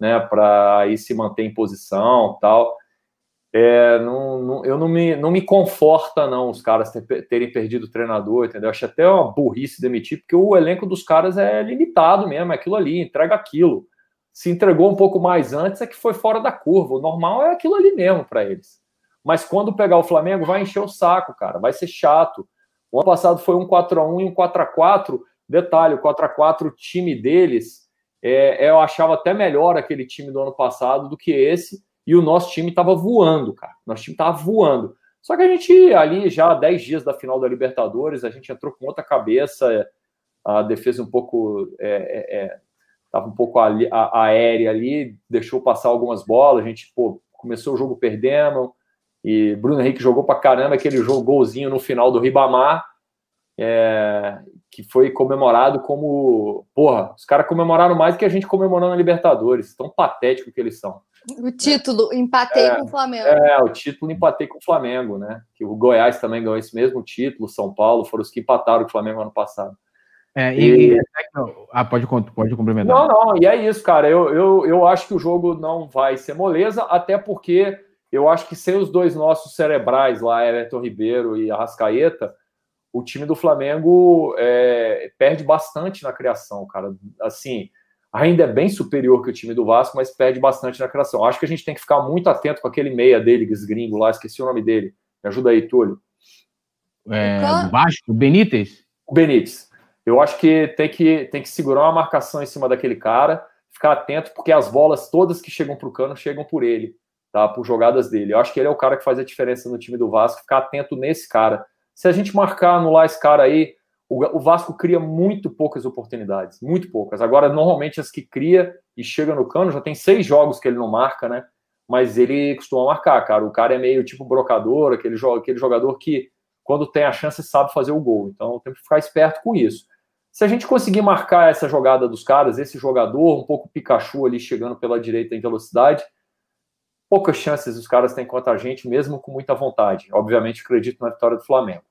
né, para aí se manter em posição tal é, não, não, eu não me, não me conforta, não, os caras ter, terem perdido o treinador, entendeu? Acho até uma burrice demitir, porque o elenco dos caras é limitado mesmo, é aquilo ali, entrega aquilo. Se entregou um pouco mais antes, é que foi fora da curva. O normal é aquilo ali mesmo para eles. Mas quando pegar o Flamengo, vai encher o saco, cara, vai ser chato. O ano passado foi um 4x1 e um 4x4. Detalhe, o 4x4, o time deles, é, eu achava até melhor aquele time do ano passado do que esse e o nosso time estava voando, cara. Nosso time estava voando. Só que a gente, ali, já há 10 dias da final da Libertadores, a gente entrou com outra cabeça, a defesa um pouco. É, é, é um pouco aérea ali, deixou passar algumas bolas, a gente pô, começou o jogo perdendo, e Bruno Henrique jogou para caramba aquele jogo golzinho no final do Ribamar. É, que foi comemorado como. Porra, os caras comemoraram mais que a gente comemorando a Libertadores. Tão patético que eles são. O título, empatei É, com o Flamengo. É, o título empatei com o Flamengo, né? Que o Goiás também ganhou esse mesmo título, São Paulo foram os que empataram com o Flamengo ano passado. É, e, E- Ah, pode, pode complementar. Não, não, e é isso, cara. Eu, eu, eu acho que o jogo não vai ser moleza, até porque eu acho que sem os dois nossos cerebrais lá, Everton Ribeiro e Arrascaeta, o time do Flamengo é, perde bastante na criação, cara. Assim, ainda é bem superior que o time do Vasco, mas perde bastante na criação. Acho que a gente tem que ficar muito atento com aquele meia dele, gringo lá, esqueci o nome dele. Me ajuda aí, Túlio. É, do Vasco, Benítez? O Benítez. Eu acho que tem que, tem que segurar uma marcação em cima daquele cara, ficar atento, porque as bolas todas que chegam para o cano chegam por ele, tá? Por jogadas dele. Eu acho que ele é o cara que faz a diferença no time do Vasco, ficar atento nesse cara. Se a gente marcar, anular esse cara aí, o, Vasco cria muito poucas oportunidades, muito poucas. Agora, normalmente as que cria e chega no cano, já tem seis jogos que ele não marca, né? Mas ele costuma marcar, cara. O cara é meio tipo brocador, aquele, aquele jogador que, quando tem a chance, sabe fazer o gol. Então, tem que ficar esperto com isso. Se a gente conseguir marcar essa jogada dos caras, esse jogador, um pouco Pikachu ali chegando pela direita em velocidade, poucas chances os caras têm contra a gente, mesmo com muita vontade. Obviamente, acredito na vitória do Flamengo.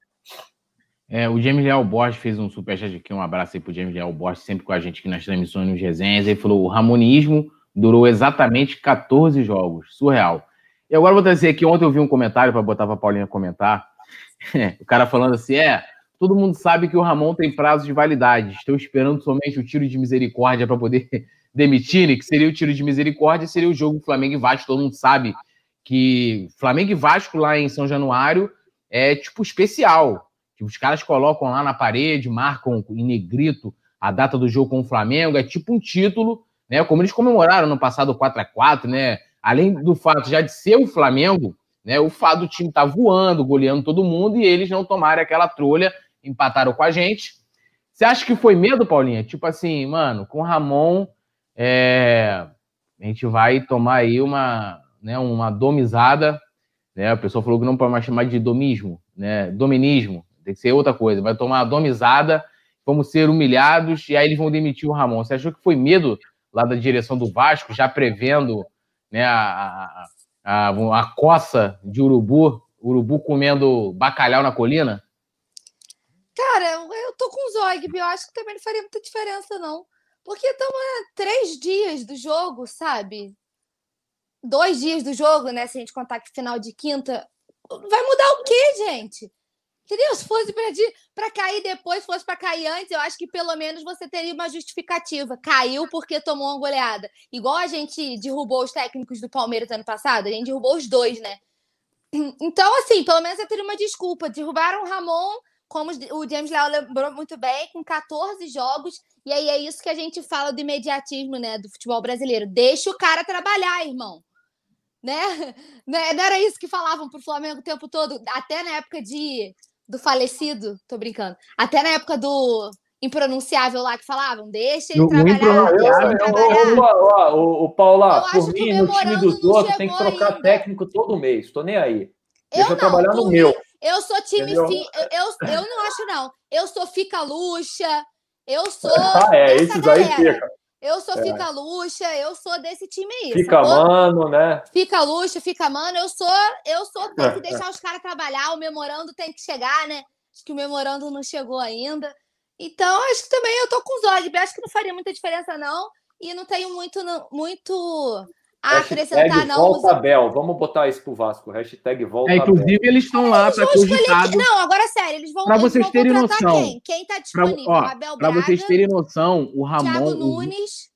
É, o James Leal Borges fez um superchat aqui, um abraço aí pro James Leal Borges, sempre com a gente aqui nas transmissões, nos resenhas. Ele falou: o Ramonismo durou exatamente 14 jogos. Surreal. E agora eu vou trazer aqui, ontem eu vi um comentário para botar pra Paulinha comentar. (laughs) o cara falando assim: é, todo mundo sabe que o Ramon tem prazo de validade. Estou esperando somente o tiro de misericórdia para poder (laughs) demitir, né? Que seria o tiro de misericórdia, seria o jogo Flamengo e Vasco. Todo mundo sabe que Flamengo e Vasco lá em São Januário é tipo especial. Que os caras colocam lá na parede, marcam em negrito a data do jogo com o Flamengo, é tipo um título, né? Como eles comemoraram no passado 4 a 4 né? Além do fato já de ser o Flamengo, né? O fato do time tá voando, goleando todo mundo e eles não tomarem aquela trolha, empataram com a gente. Você acha que foi medo, Paulinha? Tipo assim, mano, com o Ramon, é... a gente vai tomar aí uma, né, uma domizada, né? A pessoa falou que não pode mais chamar de domismo, né? Dominismo, tem que ser outra coisa. Vai tomar domizada, vamos ser humilhados e aí eles vão demitir o Ramon. Você achou que foi medo lá da direção do Vasco, já prevendo né, a, a, a, a coça de urubu, urubu comendo bacalhau na colina? Cara, eu tô com o Zog, eu acho que também não faria muita diferença, não. Porque estamos a três dias do jogo, sabe? Dois dias do jogo, né? Se a gente contar que final de quinta. Vai mudar o quê, gente? Entendeu? Se fosse para cair depois, fosse para cair antes, eu acho que pelo menos você teria uma justificativa. Caiu porque tomou uma goleada. Igual a gente derrubou os técnicos do Palmeiras ano passado, a gente derrubou os dois, né? (clears throat) Então, assim, pelo menos você teria uma desculpa. Derrubaram o Ramon, como o James Leal lembrou muito bem, com 14 jogos. E aí é isso que a gente fala do imediatismo, né? Do futebol brasileiro. Deixa o cara trabalhar, irmão. Né? (laughs) Não era isso que falavam pro Flamengo o tempo todo, até na época de do falecido, tô brincando. Até na época do impronunciável lá que falavam, deixa ele O trabalhar, deixa ele trabalhar. O, o Paula, Eu por acho que mim, o no time dos outros tem que trocar ainda. técnico todo mês. Tô nem aí. Eu Deixa eu não, trabalhar no por meu. Eu sou time eu, eu, eu não acho, não. Eu sou fica luxa, eu (laughs) sou. Ah, é, esses aí galera. fica. Eu sou É. fica luxa, eu sou desse time aí. Fica sacou? mano, né? Fica luxo, fica mano. Eu sou, eu sou, tem que deixar os caras trabalhar. O memorando tem que chegar, né? Acho que o memorando não chegou ainda. Então, acho que também eu tô com os olhos. Acho que não faria muita diferença, não. E não tenho muito, muito a acrescentar, Hashtag não. volta Os- Bel. Vamos botar isso pro Vasco. Hashtag volta É, Bel. inclusive, eles estão lá, vão escolher cogitado. Não, agora sério, eles vão, Pra eles vocês vão terem noção, quem? Quem tá disponível? Braga, vocês terem noção, o Ramon, Thiago os, Nunes.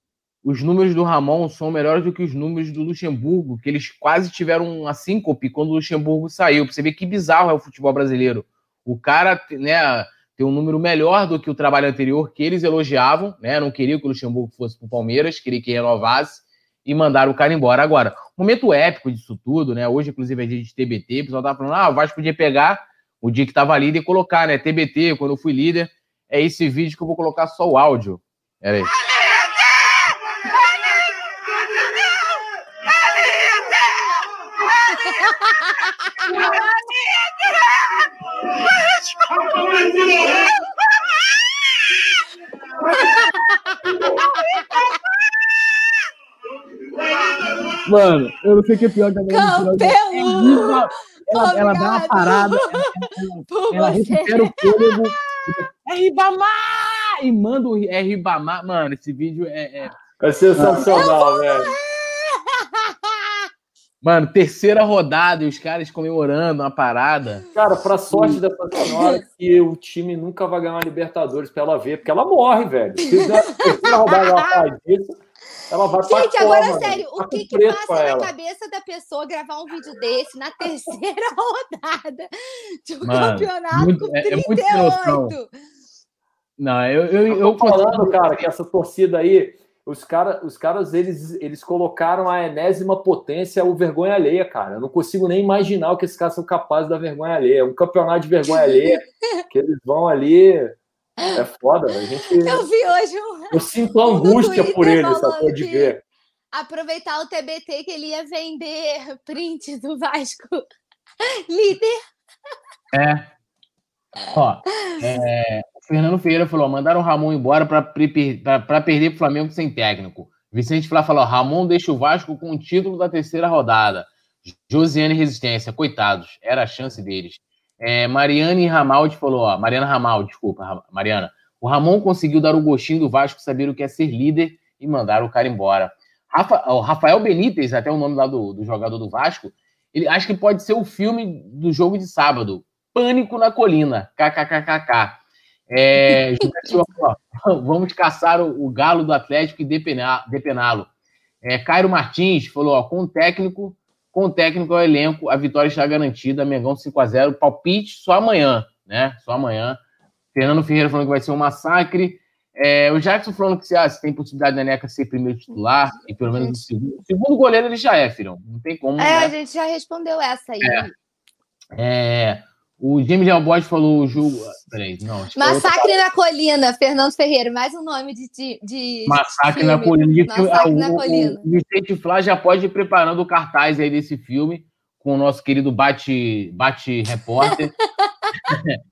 os números do Ramon são melhores do que os números do Luxemburgo, que eles quase tiveram uma síncope quando o Luxemburgo saiu. Pra você ver que bizarro é o futebol brasileiro. O cara, né, tem um número melhor do que o trabalho anterior que eles elogiavam, né? Não queria que o Luxemburgo fosse pro Palmeiras, queria que renovasse e mandaram o cara embora. Agora, momento épico disso tudo, né? Hoje, inclusive, a gente TBT, o pessoal tava falando, ah, o Vasco podia pegar o dia que tava líder e colocar, né? TBT, quando eu fui líder, é esse vídeo que eu vou colocar só o áudio. Pera aí. Mano, eu não sei o que é pior que a Campelo! Ela, ela dá uma parada, ela, ela recupera o fôlego. É Ribamar! E manda o é Ribamar. Mano, esse vídeo é. É, é sensacional, velho. Mano, terceira rodada e os caras comemorando uma parada. Cara, pra sorte dessa senhora que o time nunca vai ganhar uma Libertadores pra ela ver, porque ela morre, velho. Se na terceira rodada ela faz isso, ela vai pra Gente, agora coma, sério, o que, que passa na cabeça da pessoa gravar um vídeo desse na terceira (laughs) rodada de um Mano, campeonato muito, com 38? É, é Não, eu, eu, eu, eu falando, cara, que essa torcida aí os, cara, os caras, eles, eles colocaram a enésima potência o vergonha alheia, cara. Eu não consigo nem imaginar o que esses caras são capazes da vergonha alheia. É um campeonato de vergonha alheia (laughs) que eles vão ali. É foda. A gente, (laughs) eu vi hoje um. Eu sinto angústia por eles, só de ver. Aproveitar o TBT que ele ia vender (laughs) print do Vasco. (laughs) Líder. É. Ó, é, Fernando Ferreira falou: mandaram o Ramon embora para perder para o Flamengo sem técnico. Vicente Flá falou: Ramon deixa o Vasco com o título da terceira rodada. Josiane Resistência, coitados, era a chance deles. É, Mariane Ramaldi falou: ó, Mariana Ramaldi, desculpa, Mariana. O Ramon conseguiu dar o gostinho do Vasco saber o que é ser líder e mandar o cara embora. Rafa, o Rafael Benítez, até o nome lá do, do jogador do Vasco, ele acho que pode ser o filme do jogo de sábado. Pânico na Colina. KKKKK. É, (laughs) vamos caçar o, o, galo do Atlético e depená-lo. É, Cairo Martins falou: ó, com o técnico, com o técnico ao elenco, a vitória está garantida. Mengão 5x0. Palpite só amanhã, né? Só amanhã. Fernando Ferreira falando que vai ser um massacre. É, o Jackson falando que se, ah, se tem possibilidade da Neca ser primeiro titular, e pelo menos o segundo. O segundo goleiro ele já é, filhão. Não tem como. É, né? a gente já respondeu essa aí. É. é o James Delboy falou o jogo. Peraí, não. Massacre na Colina, Fernando Ferreira, mais um nome de. de, de Massacre filme. na Colina. De Massacre na Colina. O Vicente Flá já pode ir preparando o cartaz aí desse filme com o nosso querido Bate, Bate Repórter. (laughs)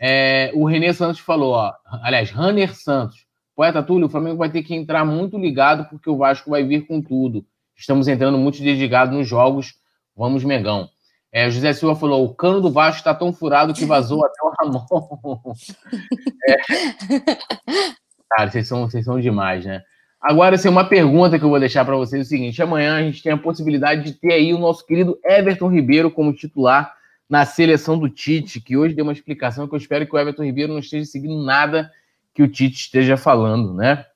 é, o Renê Santos falou, ó, aliás, Runner Santos. Poeta Túlio, o Flamengo vai ter que entrar muito ligado porque o Vasco vai vir com tudo. Estamos entrando muito dedicados nos jogos. Vamos, Megão. É, José Silva falou: o cano do Vasco está tão furado que vazou até o Ramon. (laughs) é. Cara, vocês são, vocês são demais, né? Agora, assim, uma pergunta que eu vou deixar para vocês é o seguinte: amanhã a gente tem a possibilidade de ter aí o nosso querido Everton Ribeiro como titular na seleção do Tite, que hoje deu uma explicação que eu espero que o Everton Ribeiro não esteja seguindo nada que o Tite esteja falando, né?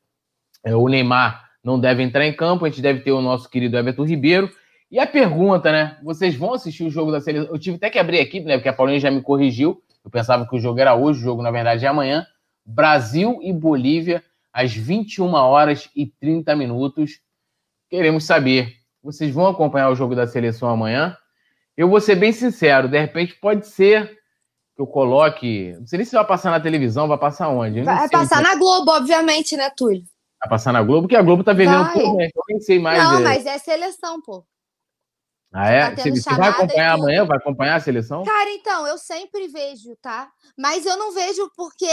É, o Neymar não deve entrar em campo, a gente deve ter o nosso querido Everton Ribeiro. E a pergunta, né? Vocês vão assistir o jogo da seleção? Eu tive até que abrir aqui, né? Porque a Paulinha já me corrigiu. Eu pensava que o jogo era hoje, o jogo, na verdade, é amanhã. Brasil e Bolívia, às 21 horas e 30 minutos. Queremos saber. Vocês vão acompanhar o jogo da seleção amanhã? Eu vou ser bem sincero, de repente pode ser que eu coloque. Não sei nem se vai passar na televisão, vai passar onde? Vai passar na Globo, obviamente, né, Túlio? Vai passar na Globo, porque a Globo tá vendendo tudo, né? Eu nem sei mais. Não, é... mas é seleção, pô. Ah, é? Tá você, você vai acompanhar amanhã? Vai acompanhar a seleção? Cara, então, eu sempre vejo, tá? Mas eu não vejo porque,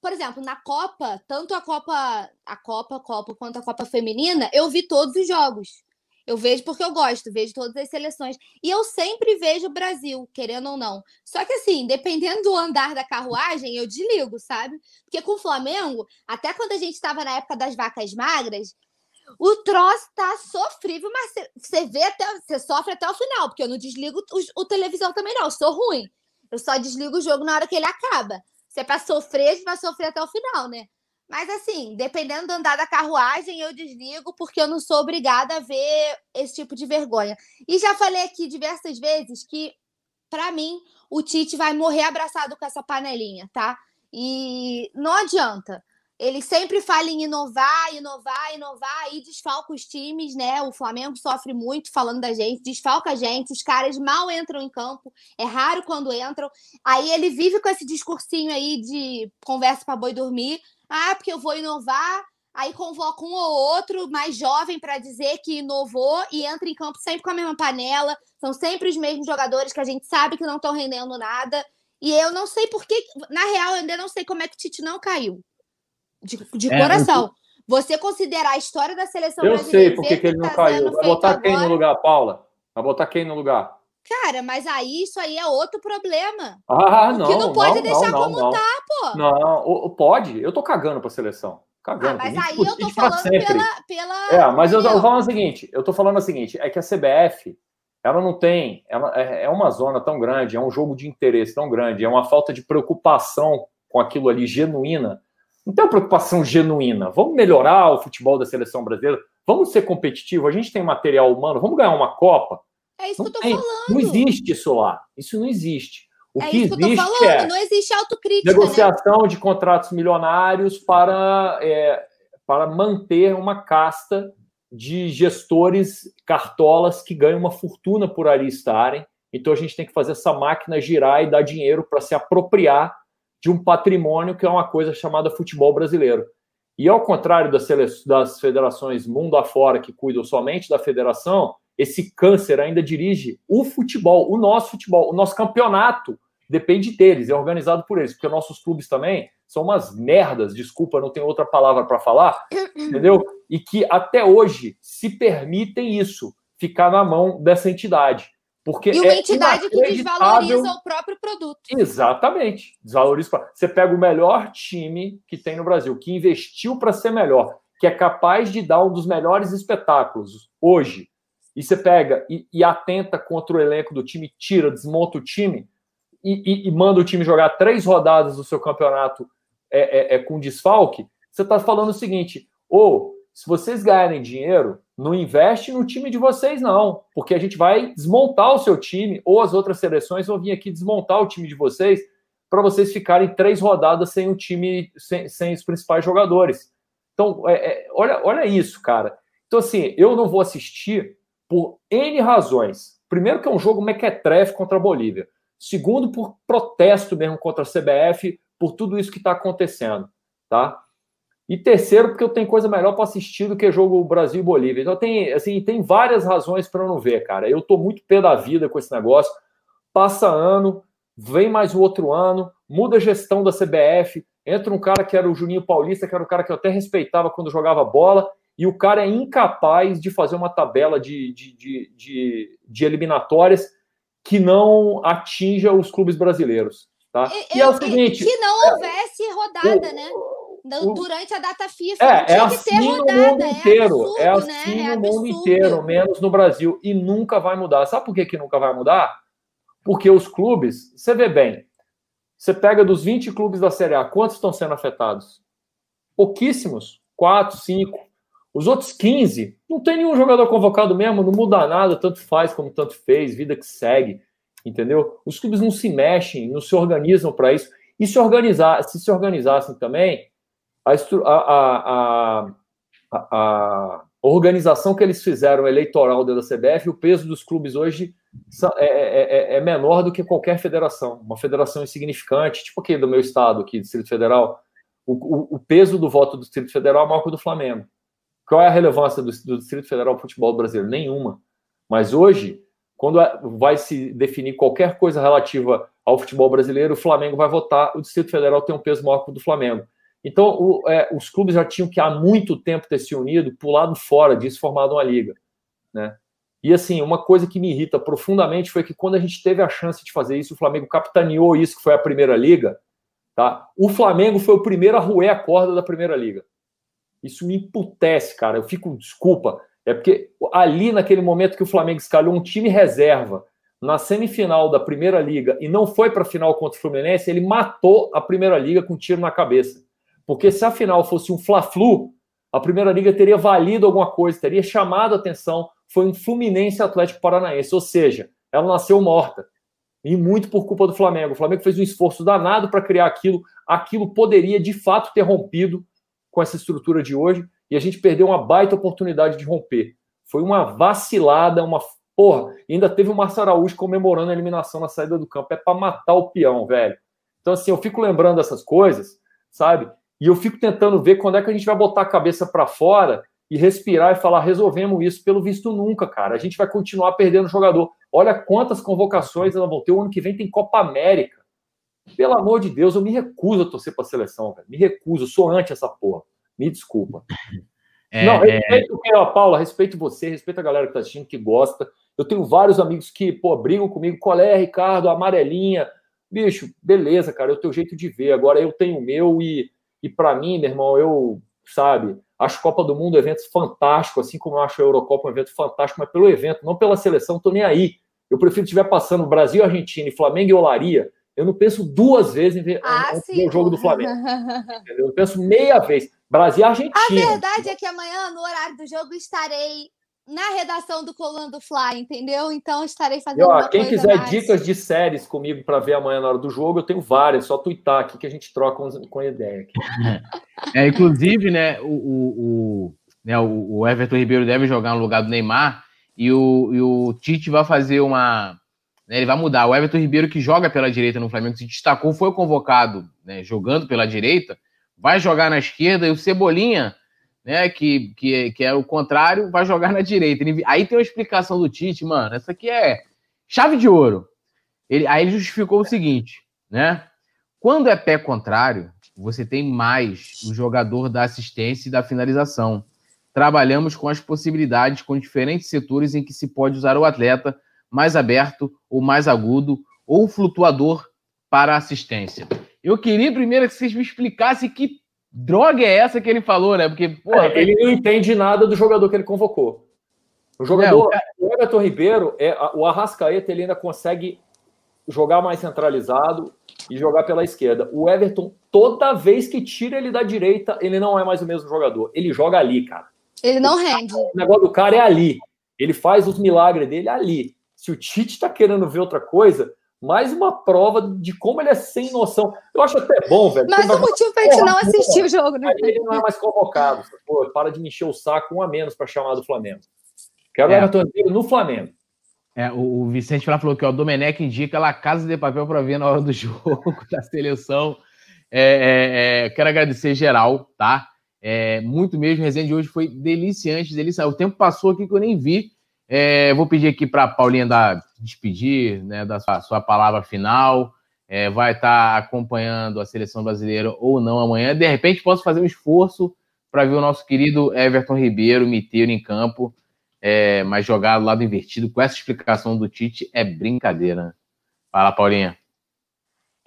por exemplo, na Copa, tanto a Copa, a Copa, Copa quanto a Copa Feminina, eu vi todos os jogos. Eu vejo porque eu gosto, vejo todas as seleções. E eu sempre vejo o Brasil, querendo ou não. Só que assim, dependendo do andar da carruagem, eu desligo, sabe? Porque com o Flamengo, até quando a gente estava na época das vacas magras, o troço tá sofrível, mas você vê até, você sofre até o final, porque eu não desligo o, o, televisão também, não. Eu sou ruim. Eu só desligo o jogo na hora que ele acaba. Se é pra sofrer, gente vai sofrer até o final, né? Mas assim, dependendo do andar da carruagem, eu desligo, porque eu não sou obrigada a ver esse tipo de vergonha. E já falei aqui diversas vezes que, para mim, o Tite vai morrer abraçado com essa panelinha, tá? E não adianta. Ele sempre fala em inovar, inovar, inovar e desfalca os times, né? O Flamengo sofre muito falando da gente, desfalca a gente, os caras mal entram em campo, é raro quando entram. Aí ele vive com esse discursinho aí de conversa para boi dormir. Ah, porque eu vou inovar, aí convoca um ou outro mais jovem para dizer que inovou e entra em campo sempre com a mesma panela. São sempre os mesmos jogadores que a gente sabe que não estão rendendo nada. E eu não sei por que, na real, eu ainda não sei como é que o Tite não caiu de, de é, coração. Você considerar a história da seleção eu brasileira. Eu sei porque que ele não tá caiu. Vai botar quem no lugar, Paula? Vai botar quem no lugar? Cara, mas aí isso aí é outro problema. Ah, o não. Que não pode não, deixar não, como não. tá, pô. Não, pode. Eu tô cagando pra seleção. Cagando. Ah, mas aí eu tô falando pela, pela. É, mas eu tô falando o seguinte: eu tô falando o seguinte, é que a CBF, ela não tem. Ela é, é uma zona tão grande, é um jogo de interesse tão grande, é uma falta de preocupação com aquilo ali genuína. Não tem uma preocupação genuína. Vamos melhorar o futebol da seleção brasileira, vamos ser competitivo, a gente tem material humano, vamos ganhar uma Copa. É isso não que eu tô tem, falando. Não existe isso lá. Isso não existe. O é que isso que eu tô falando. é não existe autocrítica. negociação né? de contratos milionários para, é, para manter uma casta de gestores cartolas que ganham uma fortuna por ali estarem. Então a gente tem que fazer essa máquina girar e dar dinheiro para se apropriar de um patrimônio que é uma coisa chamada futebol brasileiro. E ao contrário das, das federações mundo afora que cuidam somente da federação, esse câncer ainda dirige o futebol, o nosso futebol, o nosso campeonato depende deles, é organizado por eles, porque nossos clubes também são umas merdas, desculpa, não tem outra palavra para falar, (coughs) entendeu? E que até hoje se permitem isso, ficar na mão dessa entidade. Porque e uma é entidade que desvaloriza o próprio produto. Exatamente. Desvaloriza. Você pega o melhor time que tem no Brasil, que investiu para ser melhor, que é capaz de dar um dos melhores espetáculos hoje, e você pega e, e atenta contra o elenco do time, tira, desmonta o time e, e, e manda o time jogar três rodadas do seu campeonato é, é, é com desfalque, você está falando o seguinte: ou se vocês ganharem dinheiro, não investe no time de vocês, não, porque a gente vai desmontar o seu time, ou as outras seleções vão vir aqui desmontar o time de vocês para vocês ficarem três rodadas sem o time, sem, sem os principais jogadores. Então, é, é, olha, olha isso, cara. Então, assim, eu não vou assistir por N razões. Primeiro, que é um jogo mequetrefe contra a Bolívia. Segundo, por protesto mesmo contra a CBF, por tudo isso que está acontecendo, tá? E terceiro, porque eu tenho coisa melhor para assistir do que jogo Brasil e Bolívia. Então tem, assim, tem várias razões para eu não ver, cara. Eu tô muito pé da vida com esse negócio. Passa ano, vem mais o outro ano, muda a gestão da CBF, entra um cara que era o Juninho Paulista, que era um cara que eu até respeitava quando jogava bola, e o cara é incapaz de fazer uma tabela de, de, de, de, de eliminatórias que não atinja os clubes brasileiros. Tá? E, e é o seguinte. Que não houvesse rodada, o, né? O, Durante a data FIFA. É, é assim rodada, no mundo inteiro. É, absurdo, é assim né? no mundo inteiro, menos no Brasil. E nunca vai mudar. Sabe por que, que nunca vai mudar? Porque os clubes, você vê bem, você pega dos 20 clubes da Série A, quantos estão sendo afetados? Pouquíssimos. 4, 5. Os outros 15, não tem nenhum jogador convocado mesmo, não muda nada, tanto faz como tanto fez, vida que segue, entendeu? Os clubes não se mexem, não se organizam para isso. E se organizar, se se organizassem também, a, a, a, a, organização que eles fizeram eleitoral da CBF, o peso dos clubes hoje é, é, é, menor do que qualquer federação, uma federação insignificante, tipo aqui do meu estado, aqui, Distrito Federal. O, o, o peso do voto do Distrito Federal é maior que o do Flamengo. Qual é a relevância do, do Distrito Federal ao futebol brasileiro? Nenhuma. Mas hoje, quando vai se definir qualquer coisa relativa ao futebol brasileiro, o Flamengo vai votar, o Distrito Federal tem um peso maior que o do Flamengo. Então, o, é, os clubes já tinham que há muito tempo ter se unido, pulado fora disso, formado uma liga. Né? E assim, uma coisa que me irrita profundamente foi que quando a gente teve a chance de fazer isso, o Flamengo capitaneou isso, que foi a primeira liga. Tá? O Flamengo foi o primeiro a roer a corda da primeira liga. Isso me emputece, cara. Eu fico, desculpa. É porque ali, naquele momento que o Flamengo escalou um time reserva na semifinal da Primeira Liga e não foi para a final contra o Fluminense, ele matou a Primeira Liga com um tiro na cabeça. Porque se a final fosse um Fla-Flu, a Primeira Liga teria valido alguma coisa, teria chamado a atenção. Foi um Fluminense Atlético Paranaense, ou seja, ela nasceu morta. E muito por culpa do Flamengo. O Flamengo fez um esforço danado para criar aquilo. Aquilo poderia, de fato, ter rompido com essa estrutura de hoje e a gente perdeu uma baita oportunidade de romper. Foi uma vacilada, uma porra. Ainda teve o Márcio Araújo comemorando a eliminação na saída do campo. É para matar o peão, velho. Então, assim, eu fico lembrando dessas coisas, sabe? E eu fico tentando ver quando é que a gente vai botar a cabeça para fora e respirar e falar, resolvemos isso. Pelo visto, nunca, cara. A gente vai continuar perdendo jogador. Olha quantas convocações ela vão ter. O ano que vem tem Copa América. Pelo amor de Deus, eu me recuso a torcer para a seleção, velho. Me recuso, eu sou anti essa porra. Me desculpa. (laughs) É, não, é. respeito é... a Paula, respeito você, respeito a galera que está assistindo, que gosta. Eu tenho vários amigos que, pô, brigam comigo. Qual é, Ricardo? Amarelinha. Bicho, beleza, cara, é o teu jeito de ver. Agora eu tenho o meu e, e para mim, meu irmão, eu, sabe, acho Copa do Mundo um evento fantástico, assim como eu acho a Eurocopa um evento fantástico, mas pelo evento, não pela seleção, tô nem aí. Eu prefiro estiver passando Brasil, Argentina e Flamengo e Olaria. Eu não penso duas vezes em ver, ah, o jogo do Flamengo. Eu penso meia vez. Brasil e Argentina. A verdade é que amanhã, no horário do jogo, estarei na redação do Colando do Fly, entendeu? Então estarei fazendo. E, ó, quem quiser mais. dicas de séries comigo para ver amanhã na hora do jogo, eu tenho várias, só twittar aqui que a gente troca com ideia. Aqui. É, inclusive, né, o, o, o, né, o Everton Ribeiro deve jogar no lugar do Neymar e o, e o Tite vai fazer uma. Né, ele vai mudar. O Everton Ribeiro, que joga pela direita no Flamengo, se destacou, foi convocado né, jogando pela direita, vai jogar na esquerda e o Cebolinha né, que, que, que é o contrário, vai jogar na direita. Ele, aí tem uma explicação do Tite, mano, essa aqui é chave de ouro. Ele, aí ele justificou o seguinte, né? Quando é pé contrário, você tem mais o jogador da assistência e da finalização. Trabalhamos com as possibilidades com diferentes setores em que se pode usar o atleta mais aberto ou mais agudo ou flutuador para assistência. Eu queria primeiro que vocês me explicassem que droga é essa que ele falou, né? Porque, porra, é, ele não entende nada do jogador que ele convocou. O jogador, é, o, o Everton Ribeiro, é, o Arrascaeta, ele ainda consegue jogar mais centralizado e jogar pela esquerda. O Everton, toda vez que tira ele da direita, ele não é mais o mesmo jogador. Ele joga ali, cara. Ele não rende. O negócio do cara é ali. Ele faz os milagres dele ali. Se o Tite tá querendo ver outra coisa, mais uma prova de como ele é sem noção. Eu acho até bom, velho. Mas o motivo pra gente não assistir o jogo, né? Aí ele não é mais convocado. Pô, para de me encher o saco um a menos para chamar do Flamengo. Quero é. o no Flamengo. É, o, o Vicente falou que o Domenech indica lá Casa de Papel para ver na hora do (laughs) jogo da seleção. É, é, é, quero agradecer geral, tá? É, muito mesmo, o resenha de hoje foi deliciante, deliciante. O tempo passou aqui que eu nem vi. É, vou pedir aqui para a Paulinha dar, despedir, né, da sua, sua palavra final. É, vai estar tá acompanhando a seleção brasileira ou não amanhã. De repente, posso fazer um esforço para ver o nosso querido Everton Ribeiro meter em campo, é, mas jogar do lado invertido com essa explicação do Tite é brincadeira. Fala, Paulinha.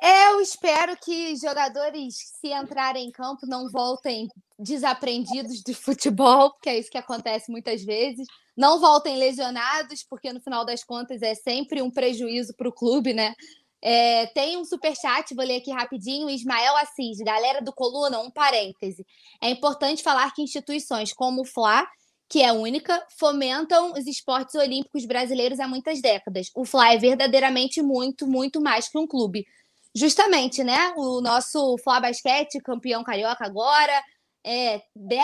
Eu espero que jogadores, se entrarem em campo, não voltem desaprendidos de futebol, porque é isso que acontece muitas vezes. Não voltem lesionados, porque no final das contas é sempre um prejuízo para o clube, né? É, tem um super chat, vou ler aqui rapidinho. Ismael Assis, galera do Coluna, um parêntese. É importante falar que instituições como o FLA, que é única, fomentam os esportes olímpicos brasileiros há muitas décadas. O FLA é verdadeiramente muito, muito mais que um clube justamente, né? O nosso Flá Basquete, campeão carioca agora, é, de...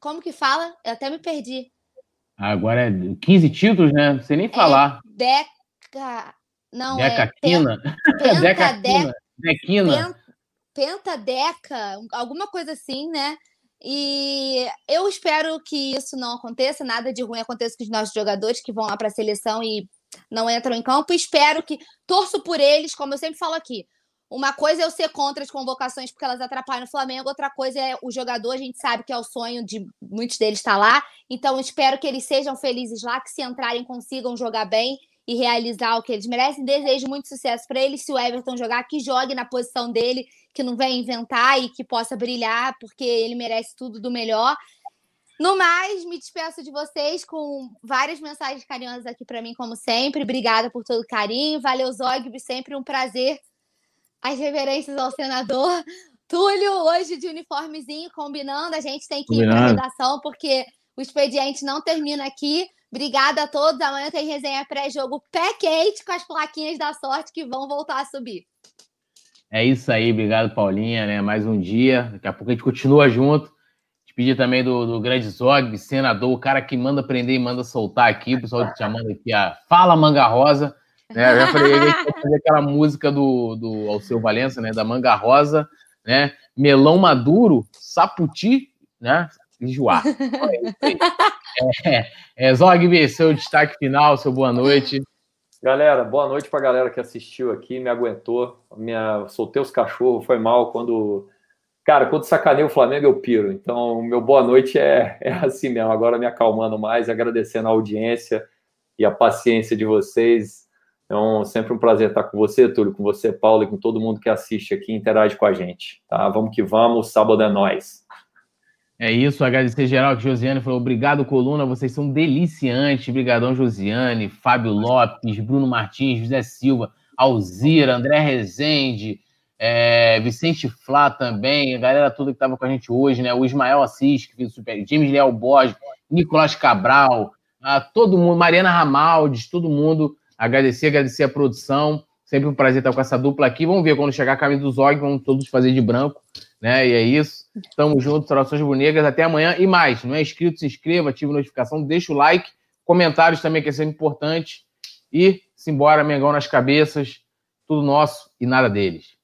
como que fala? Eu até me perdi. Agora é 15 títulos, né? Sei nem falar. É deca. Não, Deca é. Quina. (laughs) Penta, Deca Quina. Dequina. Penta Deca, alguma coisa assim, né? E eu espero que isso não aconteça, nada de ruim aconteça com os nossos jogadores que vão lá para a seleção e não entram em campo. Espero que torço por eles, como eu sempre falo aqui. Uma coisa é eu ser contra as convocações porque elas atrapalham o Flamengo, outra coisa é o jogador, a gente sabe que é o sonho de muitos deles estar lá. Então, espero que eles sejam felizes lá, que se entrarem consigam jogar bem e realizar o que eles merecem. Desejo muito sucesso para eles. Se o Everton jogar, que jogue na posição dele, que não venha inventar e que possa brilhar, porque ele merece tudo do melhor. No mais, me despeço de vocês com várias mensagens carinhosas aqui para mim, como sempre. Obrigada por todo o carinho. Valeu, Zogby, sempre um prazer. As reverências ao senador. (laughs) Túlio, hoje de uniformezinho, combinando. A gente tem que ir para a redação, porque o expediente não termina aqui. Obrigada a todos. Amanhã tem resenha pré-jogo pé quente com as plaquinhas da sorte que vão voltar a subir. É isso aí, obrigado, Paulinha. Né? Mais um dia. Daqui a pouco a gente continua junto. Pedir também do, do grande Zog, senador, o cara que manda prender e manda soltar aqui, o pessoal te chamando aqui a Fala Manga Rosa. Né? Eu já falei, ele fazer aquela música do, do Alceu Valença, né? Da Manga Rosa, né? Melão Maduro, Saputi, né? E Joá. É, é, Zog, seu destaque final, seu boa noite. Galera, boa noite para a galera que assistiu aqui, me aguentou, minha, soltei os cachorros, foi mal quando Cara, quando sacaneio o Flamengo, eu piro. Então, meu boa noite é, é assim mesmo. Agora me acalmando mais, agradecendo a audiência e a paciência de vocês. Um, sempre um prazer estar com você, Túlio, com você, Paulo, e com todo mundo que assiste aqui interage com a gente. Tá? Vamos que vamos, sábado é nós. É isso, agradecer geral que Josiane falou, obrigado, coluna, vocês são deliciantes, brigadão Josiane, Fábio Lopes, Bruno Martins, José Silva, Alzira, André Rezende, é, Vicente Flá também, a galera toda que estava com a gente hoje, né? O Ismael Assis, que fez o super, James Leal Borges, Nicolás Cabral, a todo mundo, Mariana Ramaldes, todo mundo. Agradecer, agradecer a produção. Sempre um prazer estar com essa dupla aqui. Vamos ver quando chegar a camisa do Zog, vamos todos fazer de branco, né? E é isso. Tamo juntos, Orações Bonegas. Até amanhã. E mais, não é inscrito, se inscreva, ative a notificação, deixa o like, comentários também, que é sempre importante. E simbora, Mengão nas cabeças, tudo nosso e nada deles.